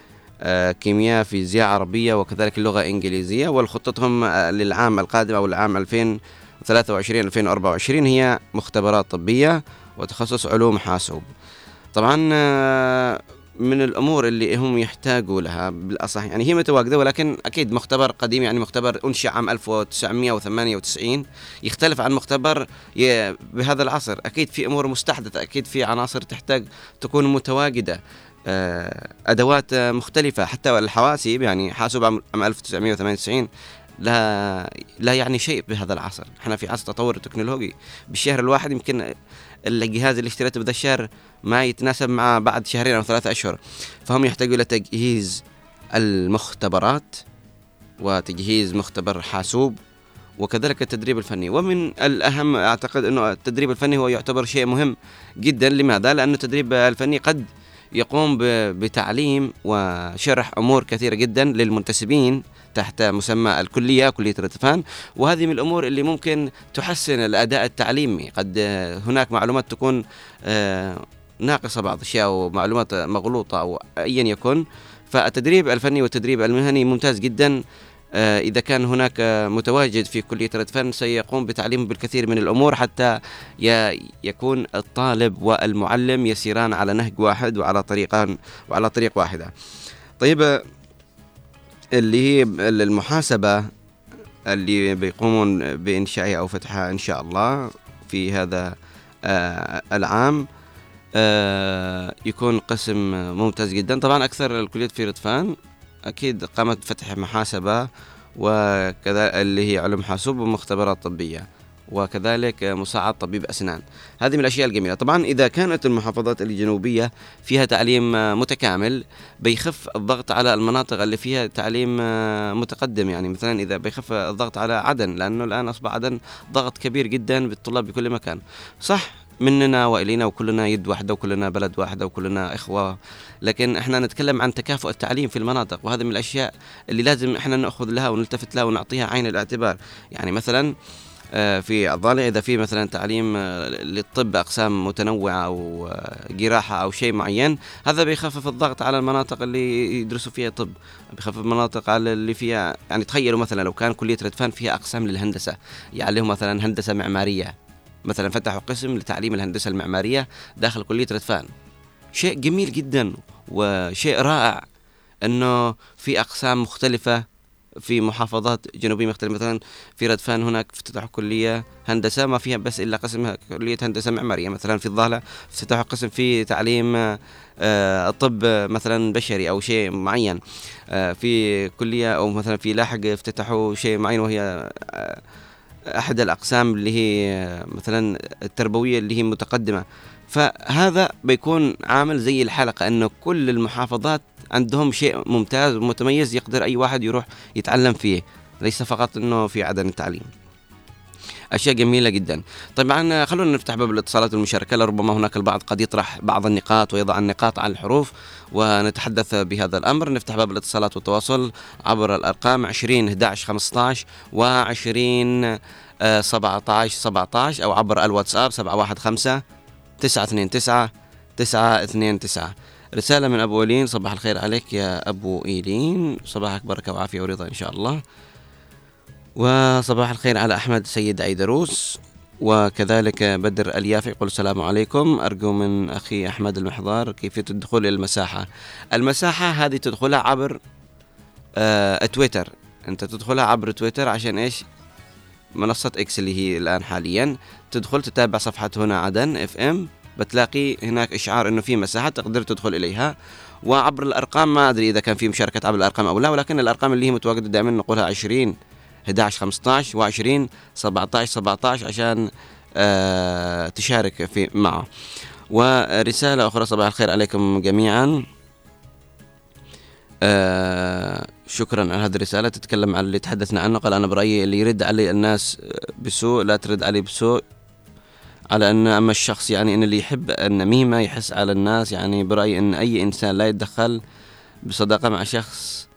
كيمياء فيزياء عربية وكذلك اللغة الإنجليزية والخطتهم آه، للعام القادم أو العام 2023 2024 هي مختبرات طبية وتخصص علوم حاسوب. طبعا آه، من الأمور اللي هم يحتاجوا لها بالأصح يعني هي متواجدة ولكن أكيد مختبر قديم يعني مختبر أنشئ عام 1998 يختلف عن مختبر بهذا العصر. أكيد في أمور مستحدثة أكيد في عناصر تحتاج تكون متواجدة. آه، أدوات آه، مختلفة. حتى الحواسيب يعني حاسوب عام عام 1998 لا لا يعني شيء بهذا العصر. إحنا في عصر تطور التكنولوجي بالشهر الواحد يمكن الجهاز اللي اشتريته بذا الشهر ما يتناسب مع بعد شهرين أو ثلاثة أشهر. فهم يحتاجوا إلى تجهيز المختبرات وتجهيز مختبر حاسوب وكذلك التدريب الفني. ومن الأهم أعتقد أنه التدريب الفني هو يعتبر شيء مهم جدا. لماذا؟ لأن التدريب الفني قد يقوم بتعليم وشرح أمور كثيرة جدا للمنتسبين تحت مسمى الكلية كلية ردفان وهذه من الأمور اللي ممكن تحسن الأداء التعليمي. قد هناك معلومات تكون آه، ناقصة بعض الأشياء ومعلومات مغلوطة أو ايا يكن. فالتدريب الفني والتدريب المهني ممتاز جدا. إذا كان هناك آه، متواجد في كلية ردفان سيقوم بتعليمه بالكثير من الأمور حتى يكون الطالب والمعلم يسيران على نهج واحد وعلى طريقان وعلى طريق واحدة. طيب آه، اللي هي المحاسبة اللي بيقومون بإنشائها أو فتحها إن شاء الله في هذا آه، العام آه، يكون قسم ممتاز جدا. طبعا أكثر الكليات في ردفان أكيد قامت بفتح محاسبة وكذا اللي هي علوم حاسوب ومختبرات طبية وكذلك مساعد طبيب أسنان. هذه من الأشياء الجميلة. طبعا إذا كانت المحافظات الجنوبية فيها تعليم متكامل بيخف الضغط على المناطق اللي فيها تعليم متقدم. يعني مثلا إذا بيخف الضغط على عدن لأنه الآن أصبح عدن ضغط كبير جدا بالطلاب بكل مكان. صح مننا وإلينا وكلنا يد واحدة وكلنا بلد واحدة وكلنا إخوة. لكن إحنا نتكلم عن تكافؤ التعليم في المناطق وهذا من الأشياء اللي لازم إحنا نأخذ لها ونلتفت لها ونعطيها عين الاعتبار. يعني مثلا آه، في الضالع إذا في مثلا تعليم آه، للطب أقسام متنوعة أو آه، جراحة أو شيء معين هذا بيخفف الضغط على المناطق اللي يدرسوا فيها طب بيخفف المناطق على اللي فيها يعني تخيلوا مثلا لو كان كلية ردفان فيها أقسام للهندسة يعلموا مثلا هندسة معمارية مثلا فتحوا قسم لتعليم الهندسة المعمارية داخل كلية ردفان شيء جميل جدا وشيء رائع إنه في أقسام مختلفة في محافظات جنوبية مختلفة. مثلا في ردفان هناك افتتحوا كلية هندسة ما فيها بس إلا قسم كلية هندسة معمارية. مثلا في الضالع افتتحوا قسم في تعليم آه، طب مثلا بشري أو شيء معين. آه، في كلية أو مثلا في لاحق افتتحوا شيء معين وهي آه، أحد الأقسام اللي هي مثلا التربوية اللي هي متقدمة. فهذا بيكون عامل زي الحلقة إنه كل المحافظات عندهم شيء ممتاز ومتميز يقدر أي واحد يروح يتعلم فيه. ليس فقط إنه في عدن التعليم أشياء جميلة جدا. طبعا خلونا نفتح باب الاتصالات والمشاركة. لربما هناك البعض قد يطرح بعض النقاط ويضع النقاط على الحروف ونتحدث بهذا الأمر. نفتح باب الاتصالات والتواصل عبر الأرقام 20 11 15 و20 17 17 أو عبر الواتساب 715 929 929 رسالة من أبو إيلين. صباح الخير عليك يا أبو إيلين. صباحك بركة وعافية ورضا إن شاء الله. وصباح الخير على أحمد سيد أيدروس وكذلك بدر اليافع يقول السلام عليكم. أرجو من أخي أحمد المحضار كيفية الدخول إلى المساحة. المساحة هذه تدخلها عبر آه تويتر. أنت تدخلها عبر تويتر عشان إيش؟ منصة X اللي هي الآن حاليا. تدخل تتابع صفحة هنا عدن FM. بتلاقي هناك إشعار إنه في مساحة تقدر تدخل إليها. وعبر الأرقام ما أدري إذا كان في مشاركة عبر الأرقام أو لا ولكن الأرقام اللي هي متواجدة دائما نقولها 20 11 15 و20 17 17 عشان آه تشارك في معه. ورسالة أخرى صباح الخير عليكم جميعا. آه شكرا على هذه الرسالة. تتكلم عن اللي تحدثنا عنه. قال أنا برأيي اللي يرد علي الناس بسوء لا ترد عليه بسوء. على أن أما الشخص يعني أن اللي يحب النميمة يحس على الناس يعني برأيي أن أي إنسان لا يتدخل بصداقة مع شخص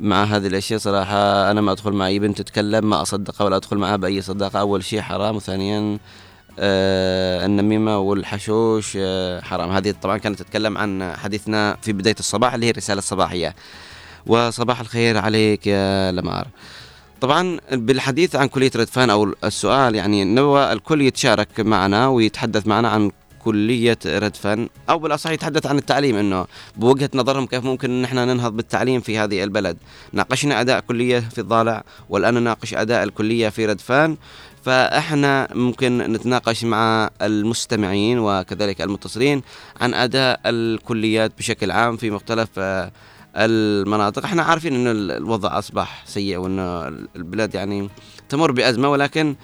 مع هذه الأشياء صراحة أنا ما أدخل مع أي بنت تتكلم ما أصدقها ولا أدخل معها بأي صداقة. أول شيء حرام وثانيا آه النميمة والحشوش آه حرام. هذه طبعا كانت تتكلم عن حديثنا في بداية الصباح اللي هي الرسالة الصباحية. وصباح الخير عليك يا لمار. طبعا بالحديث عن كلية ردفان أو السؤال يعني نوى الكل يتشارك معنا ويتحدث معنا عن كلية ردفان أو بالأصح يتحدث عن التعليم أنه بوجهة نظرهم كيف ممكن أن إحنا ننهض بالتعليم في هذه البلد. ناقشنا أداء كلية في الضالع والآن نناقش أداء الكلية في ردفان فإحنا ممكن نتناقش مع المستمعين وكذلك المتصلين عن أداء الكليات بشكل عام في مختلف آه، المناطق. إحنا عارفين إنه الوضع أصبح سيء وإنه البلاد يعني تمر بأزمة ولكن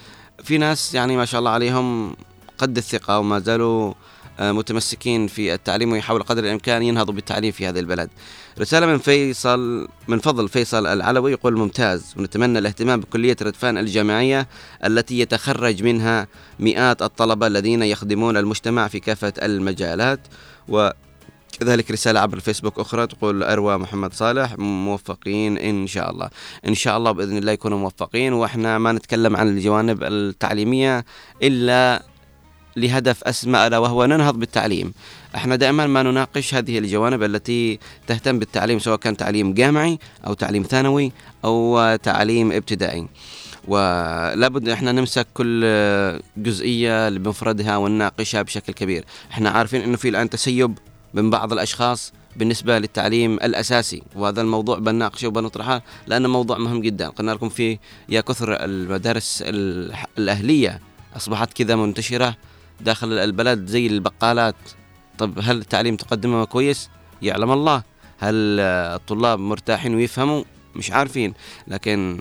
في ناس يعني ما شاء الله عليهم قد الثقة وما زالوا آه، متمسكين في التعليم ويحاول قدر الإمكان ينهضوا بالتعليم في هذه البلد. رسالة من فيصل من فضل فيصل العلوي يقول ممتاز ونتمنى الاهتمام بكلية ردفان الجامعية التي يتخرج منها مئات الطلبة الذين يخدمون المجتمع في كافة المجالات و كذلك رسالة عبر الفيسبوك أخرى تقول أروى محمد صالح موفقين إن شاء الله إن شاء الله بإذن الله يكونوا موفقين وإحنا ما نتكلم عن الجوانب التعليمية إلا لهدف أسمى ألا وهو ننهض بالتعليم. إحنا دائما ما نناقش هذه الجوانب التي تهتم بالتعليم سواء كان تعليم جامعي أو تعليم ثانوي أو تعليم ابتدائي. ولابد إحنا نمسك كل جزئية بمفردها ونناقشها بشكل كبير. إحنا عارفين إنه في الآن تسيب من بعض الأشخاص بالنسبة للتعليم الأساسي وهذا الموضوع بنناقشه وبنطرحه لأنه موضوع مهم جدا. قلنا لكم في يا كثر المدارس الأهلية أصبحت كذا منتشرة داخل البلد زي البقالات. طب هل التعليم تقدمه كويس؟ يعلم الله. هل آه، الطلاب مرتاحين ويفهموا؟ مش عارفين. لكن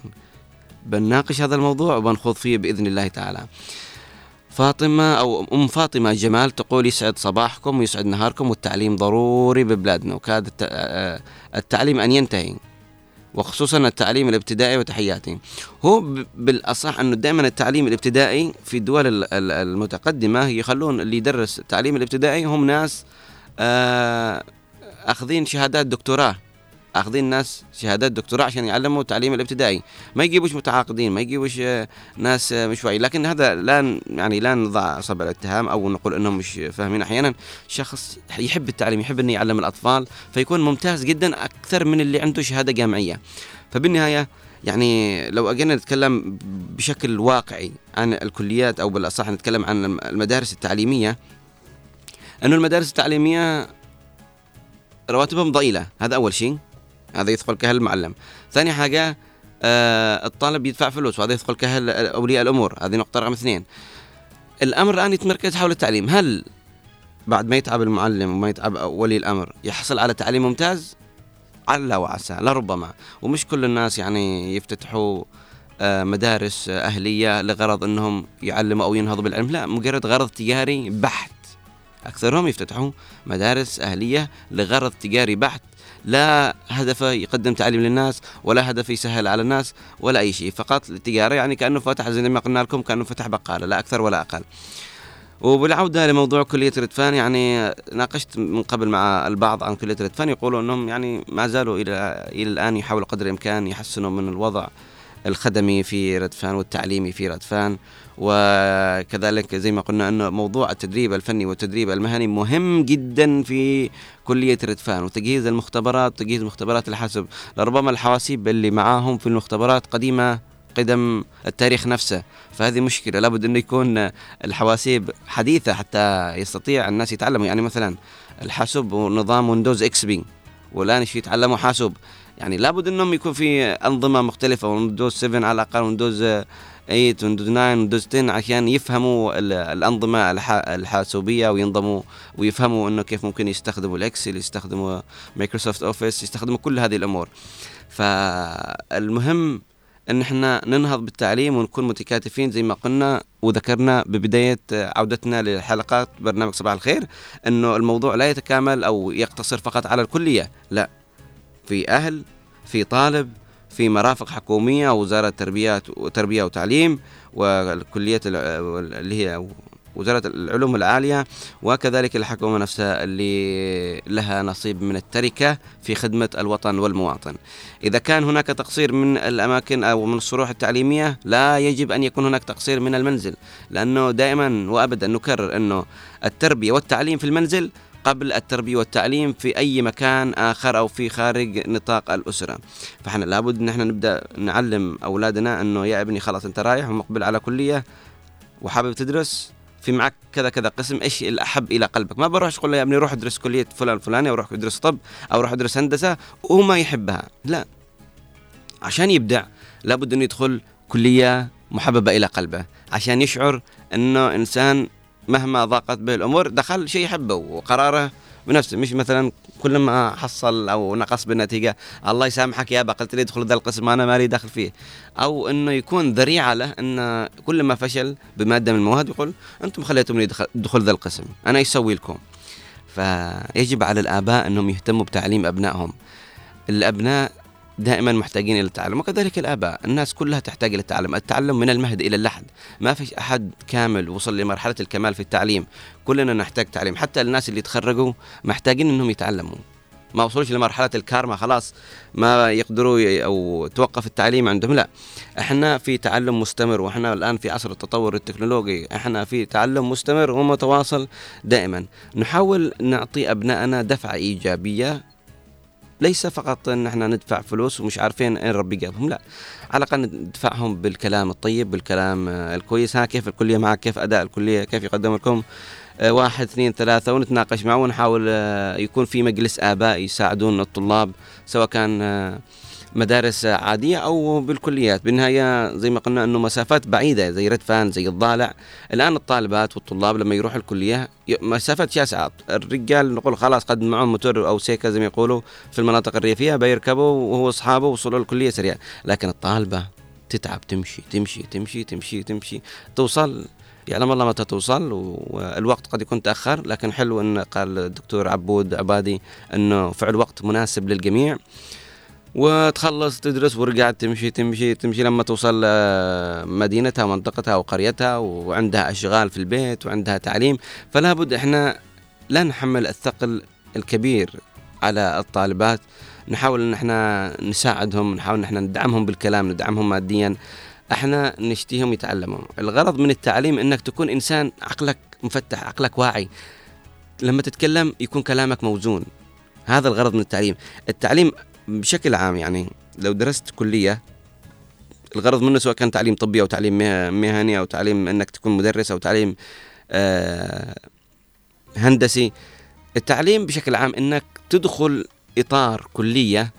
بنناقش هذا الموضوع وبنخوض فيه بإذن الله تعالى. فاطمة أو أم فاطمة جمال تقول يسعد صباحكم ويسعد نهاركم والتعليم ضروري ببلادنا وكاد الت- آه، التعليم أن ينتهي. وخصوصا التعليم الابتدائي وتحياتي. هو بالأصح أنه دائما التعليم الابتدائي في الدول ال- ال- المتقدمة يخلون اللي يدرس التعليم الابتدائي هم ناس آه، أخذين شهادات دكتوراه أخذين ناس شهادات دكتوراه عشان يعلموا التعليم الابتدائي. ما يجيبوش متعاقدين ما يجيبوش آه، ناس آه، مش واعي لكن هذا لا يعني لا نضع اصابع الاتهام أو نقول إنهم مش فاهمين. أحيانا شخص يحب التعليم يحب إنه يعلم الأطفال فيكون ممتاز جدا أكثر من اللي عنده شهادة جامعية. فبالنهاية يعني لو أجينا نتكلم بشكل واقعي عن الكليات أو بالأصح نتكلم عن المدارس التعليمية إنه المدارس التعليمية رواتبهم ضئيلة. هذا أول شيء. هذا يدخل كهل المعلم. ثاني حاجة آه الطالب يدفع فلوس وهذا يدخل كهل أولياء الأمور. هذه نقطة رقم اثنين. الأمر الآن يتمركز حول التعليم. هل بعد ما يتعب المعلم وما يتعب ولي الأمر يحصل على تعليم ممتاز؟ على وعسى لربما. ومش كل الناس يعني يفتتحوا آه، مدارس أهلية لغرض أنهم يعلموا أو ينهضوا بالعلم. لا مجرد غرض تجاري بحت. أكثرهم يفتتحوا مدارس أهلية لغرض تجاري بحت. لا هدف يقدم تعليم للناس ولا هدف يسهل على الناس ولا أي شيء. فقط التجارة يعني كأنه فتح زي ما قلنا لكم كأنه فتح بقالة لا أكثر ولا أقل. وبالعودة لموضوع كلية ردفان يعني ناقشت من قبل مع البعض عن كلية ردفان يقولوا أنهم يعني ما زالوا إلى إلى الآن يحاولوا قدر الإمكان يحسنوا من الوضع. الخدمي في ردفان والتعليمي في ردفان وكذلك زي ما قلنا أنه موضوع التدريب الفني والتدريب المهني مهم جدا في كلية ردفان وتجهيز المختبرات وتجهيز مختبرات الحاسب لربما الحواسيب اللي معاهم في المختبرات قديمة قدم التاريخ نفسه. فهذه مشكلة لابد أنه يكون الحواسيب حديثة حتى يستطيع الناس يتعلموا. يعني مثلا الحاسوب ونظام Windows XP والآن إيش يتعلموا؟ حاسوب. يعني لابد أنهم يكون في أنظمة مختلفة Windows 7 على الأقل Windows 8 Windows 9 Windows 10 عشان يفهموا ال- الأنظمة الح- الحاسوبية وينضموا ويفهموا أنه كيف ممكن يستخدموا ال Excel يستخدموا Microsoft Office يستخدموا كل هذه الأمور. فالمهم إن إحنا ننهض بالتعليم ونكون متكاتفين زي ما قلنا وذكرنا ببداية عودتنا لحلقات برنامج صباح الخير إنه الموضوع لا يتكامل أو يقتصر فقط على الكلية لا. في أهل في طالب في مرافق حكومية وزارة تربية وتربيه وتعليم الع- اللي هي وزارة العلوم العالية وكذلك الحكومة نفسها اللي لها نصيب من التركة في خدمة الوطن والمواطن. إذا كان هناك تقصير من الأماكن أو من الصروح التعليمية لا يجب أن يكون هناك تقصير من المنزل لأنه دائما وأبدا نكرر أنه التربية والتعليم في المنزل قبل التربية والتعليم في أي مكان آخر أو في خارج نطاق الأسرة. فإحنا لابد أن إحنا نبدأ نعلم أولادنا أنه يا ابني خلاص أنت رايح ومقبل على كلية وحابب تدرس في معك كذا كذا قسم إيش الأحب إلى قلبك؟ ما بروح تقول له يا ابني روح ادرس كلية فلان فلاني أو روح ادرس طب أو روح ادرس هندسة وهو ما يحبها. لا. عشان يبدع لابد إنه يدخل كلية محببة إلى قلبه. عشان يشعر إنه إنسان مهما ضاقت به الأمور دخل شيء يحبه وقراره بنفسه. مش مثلا كل ما حصل أو نقص بالنتيجة الله يسامحك يابا قلت لي ادخل ذا القسم أنا مالي داخل فيه. أو إنه يكون ذريعة له إن كل ما فشل بمادة من المواد يقول أنتم خليتوني دخل- ذا القسم أنا إيش أسوي لكم؟ فيجب على الآباء إنهم يهتموا بتعليم أبنائهم. الأبناء دائما محتاجين إلى التعلم وكذلك الآباء. الناس كلها تحتاج إلى التعلم. التعلم من المهد إلى اللحد. ما فيش أحد كامل وصل لمرحلة الكمال في التعليم. كلنا نحتاج تعليم. حتى الناس اللي تخرجوا محتاجين إنهم يتعلموا. ما وصلوش لمرحلة الكارما خلاص ما يقدروا أو توقف التعليم عندهم. لا إحنا في تعلم مستمر وإحنا الآن في عصر التطور التكنولوجي. إحنا في تعلم مستمر ومتواصل دائما. نحاول نعطي ابنائنا دفعة إيجابية ليس فقط إن إحنا ندفع فلوس ومش عارفين اين ربي جابهم لا. على الأقل ندفعهم بالكلام الطيب بالكلام آه، الكويس. ها كيف الكلية معك؟ كيف أداء الكلية؟ كيف يقدم لكم؟ آه، واحد اثنين ثلاثة ونتناقش معه ونحاول آه، يكون في مجلس آباء يساعدون الطلاب سواء كان مدارس عادية أو بالكليات. بالنهاية زي ما قلنا أنه مسافات بعيدة زي ردفان زي الضالع. الآن الطالبات والطلاب لما يروحوا الكلية مسافات شاسعة الرجال نقول خلاص قد معهم موتور أو سيكا زي ما يقولوا في المناطق الريفية بيركبوا وهو أصحابه وصلوا الكلية سريع لكن الطالبة تتعب تمشي تمشي تمشي تمشي تمشي. توصل يعلم الله متى توصل والوقت قد يكون تأخر. لكن حلو أن قال الدكتور عبود عبادي أنه فعل وقت مناسب للجميع. وتخلص تدرس ورجعت تمشي تمشي تمشي لما توصل آه، مدينتها منطقتها أو قريتها وعندها أشغال في البيت وعندها تعليم فلا بد إحنا لا نحمل الثقل الكبير على الطالبات. نحاول إن إحنا نساعدهم نحاول إن إحنا ندعمهم بالكلام ندعمهم ماديا. إحنا نشتيهم يتعلموا الغرض من التعليم إنك تكون إنسان عقلك مفتح عقلك واعي. لما تتكلم يكون كلامك موزون. هذا الغرض من التعليم. التعليم بشكل عام يعني لو درست كلية الغرض منه سواء كان تعليم طبي أو تعليم مه- مهني أو تعليم أنك تكون مدرس أو تعليم آه هندسي التعليم بشكل عام أنك تدخل إطار كلية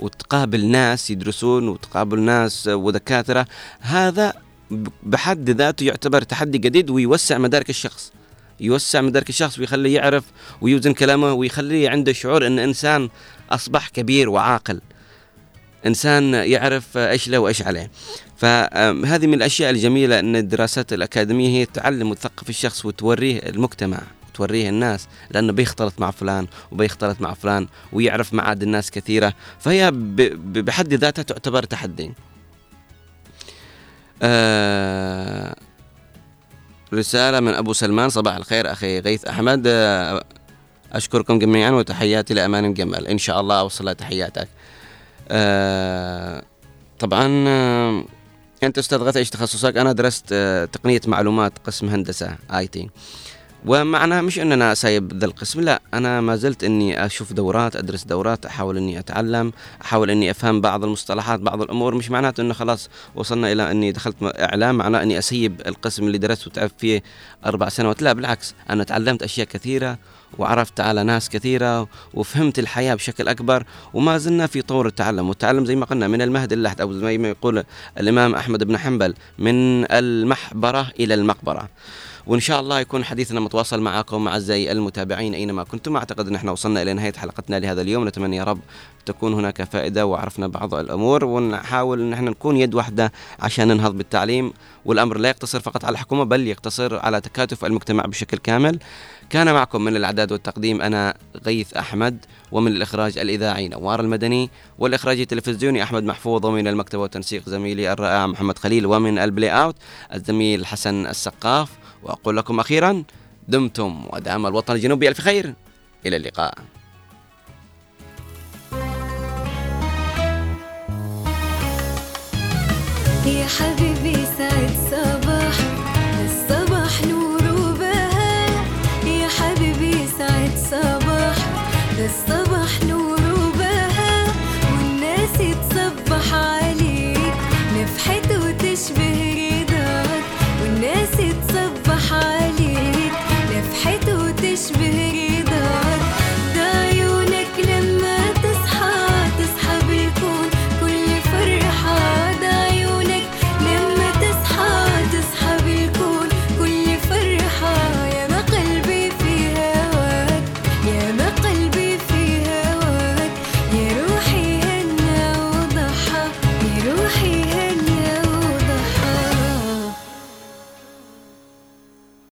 وتقابل ناس يدرسون وتقابل ناس ودكاترة هذا بحد ذاته يعتبر تحدي جديد ويوسع مدارك الشخص. يوسع مدارك الشخص ويخليه يعرف ويوزن كلامه ويخليه عنده شعور إن إنسان أصبح كبير وعاقل. إنسان يعرف إيش له وإيش عليه. فهذه من الأشياء الجميلة أن الدراسات الأكاديمية هي تعلم وتثقف الشخص وتوريه المجتمع وتوريه الناس لأنه بيختلط مع فلان وبيختلط مع فلان ويعرف معادن الناس كثيرة. فهي بحد ذاتها تعتبر تحدي. آه رسالة من أبو سلمان صباح الخير أخي غيث أحمد. آه، أشكركم جميعا وتحياتي لأمان جمال. إن شاء الله أوصل تحياتك آه، طبعا آه، أنت أستاذ غيث إيش تخصصك؟ أنا درست آه، تقنية معلومات قسم هندسة IT. ومعناها مش ان أنا سايب ذا القسم لا أنا ما زلت إني أشوف دورات أدرس دورات أحاول إني أتعلم أحاول إني أفهم بعض المصطلحات بعض الأمور. مش معناته إنه خلاص وصلنا إلى إني دخلت إعلام معناه إني أسيب القسم اللي درست وتعبت فيه أربع سنوات. لا بالعكس أنا تعلمت أشياء كثيرة وعرفت على ناس كثيرة وفهمت الحياة بشكل أكبر وما زلنا في طور التعلم. والتعلم زي ما قلنا من المهد اللحد أو زي ما يقول الإمام أحمد بن حنبل من المحبرة إلى المقبرة. وإن شاء الله يكون حديثنا متواصل معكم أعزائي المتابعين أينما كنتم. أعتقد ان إحنا وصلنا إلى نهاية حلقتنا لهذا اليوم. نتمنى يا رب تكون هناك فائدة وعرفنا بعض الأمور. ونحاول ان إحنا نكون يد واحدة عشان ننهض بالتعليم. والأمر لا يقتصر فقط على الحكومة بل يقتصر على تكاتف المجتمع بشكل كامل. كان معكم من الأعداد والتقديم أنا غيث أحمد ومن الإخراج الإذاعي نوار المدني والإخراج التلفزيوني أحمد محفوظ ومن المكتب والتنسيق زميلي الرائع محمد خليل ومن البلاي أوت الزميل حسن السقاف. وأقول لكم أخيرا دمتم ودام الوطن الجنوبي ألف خير. إلى اللقاء. يا حبيبي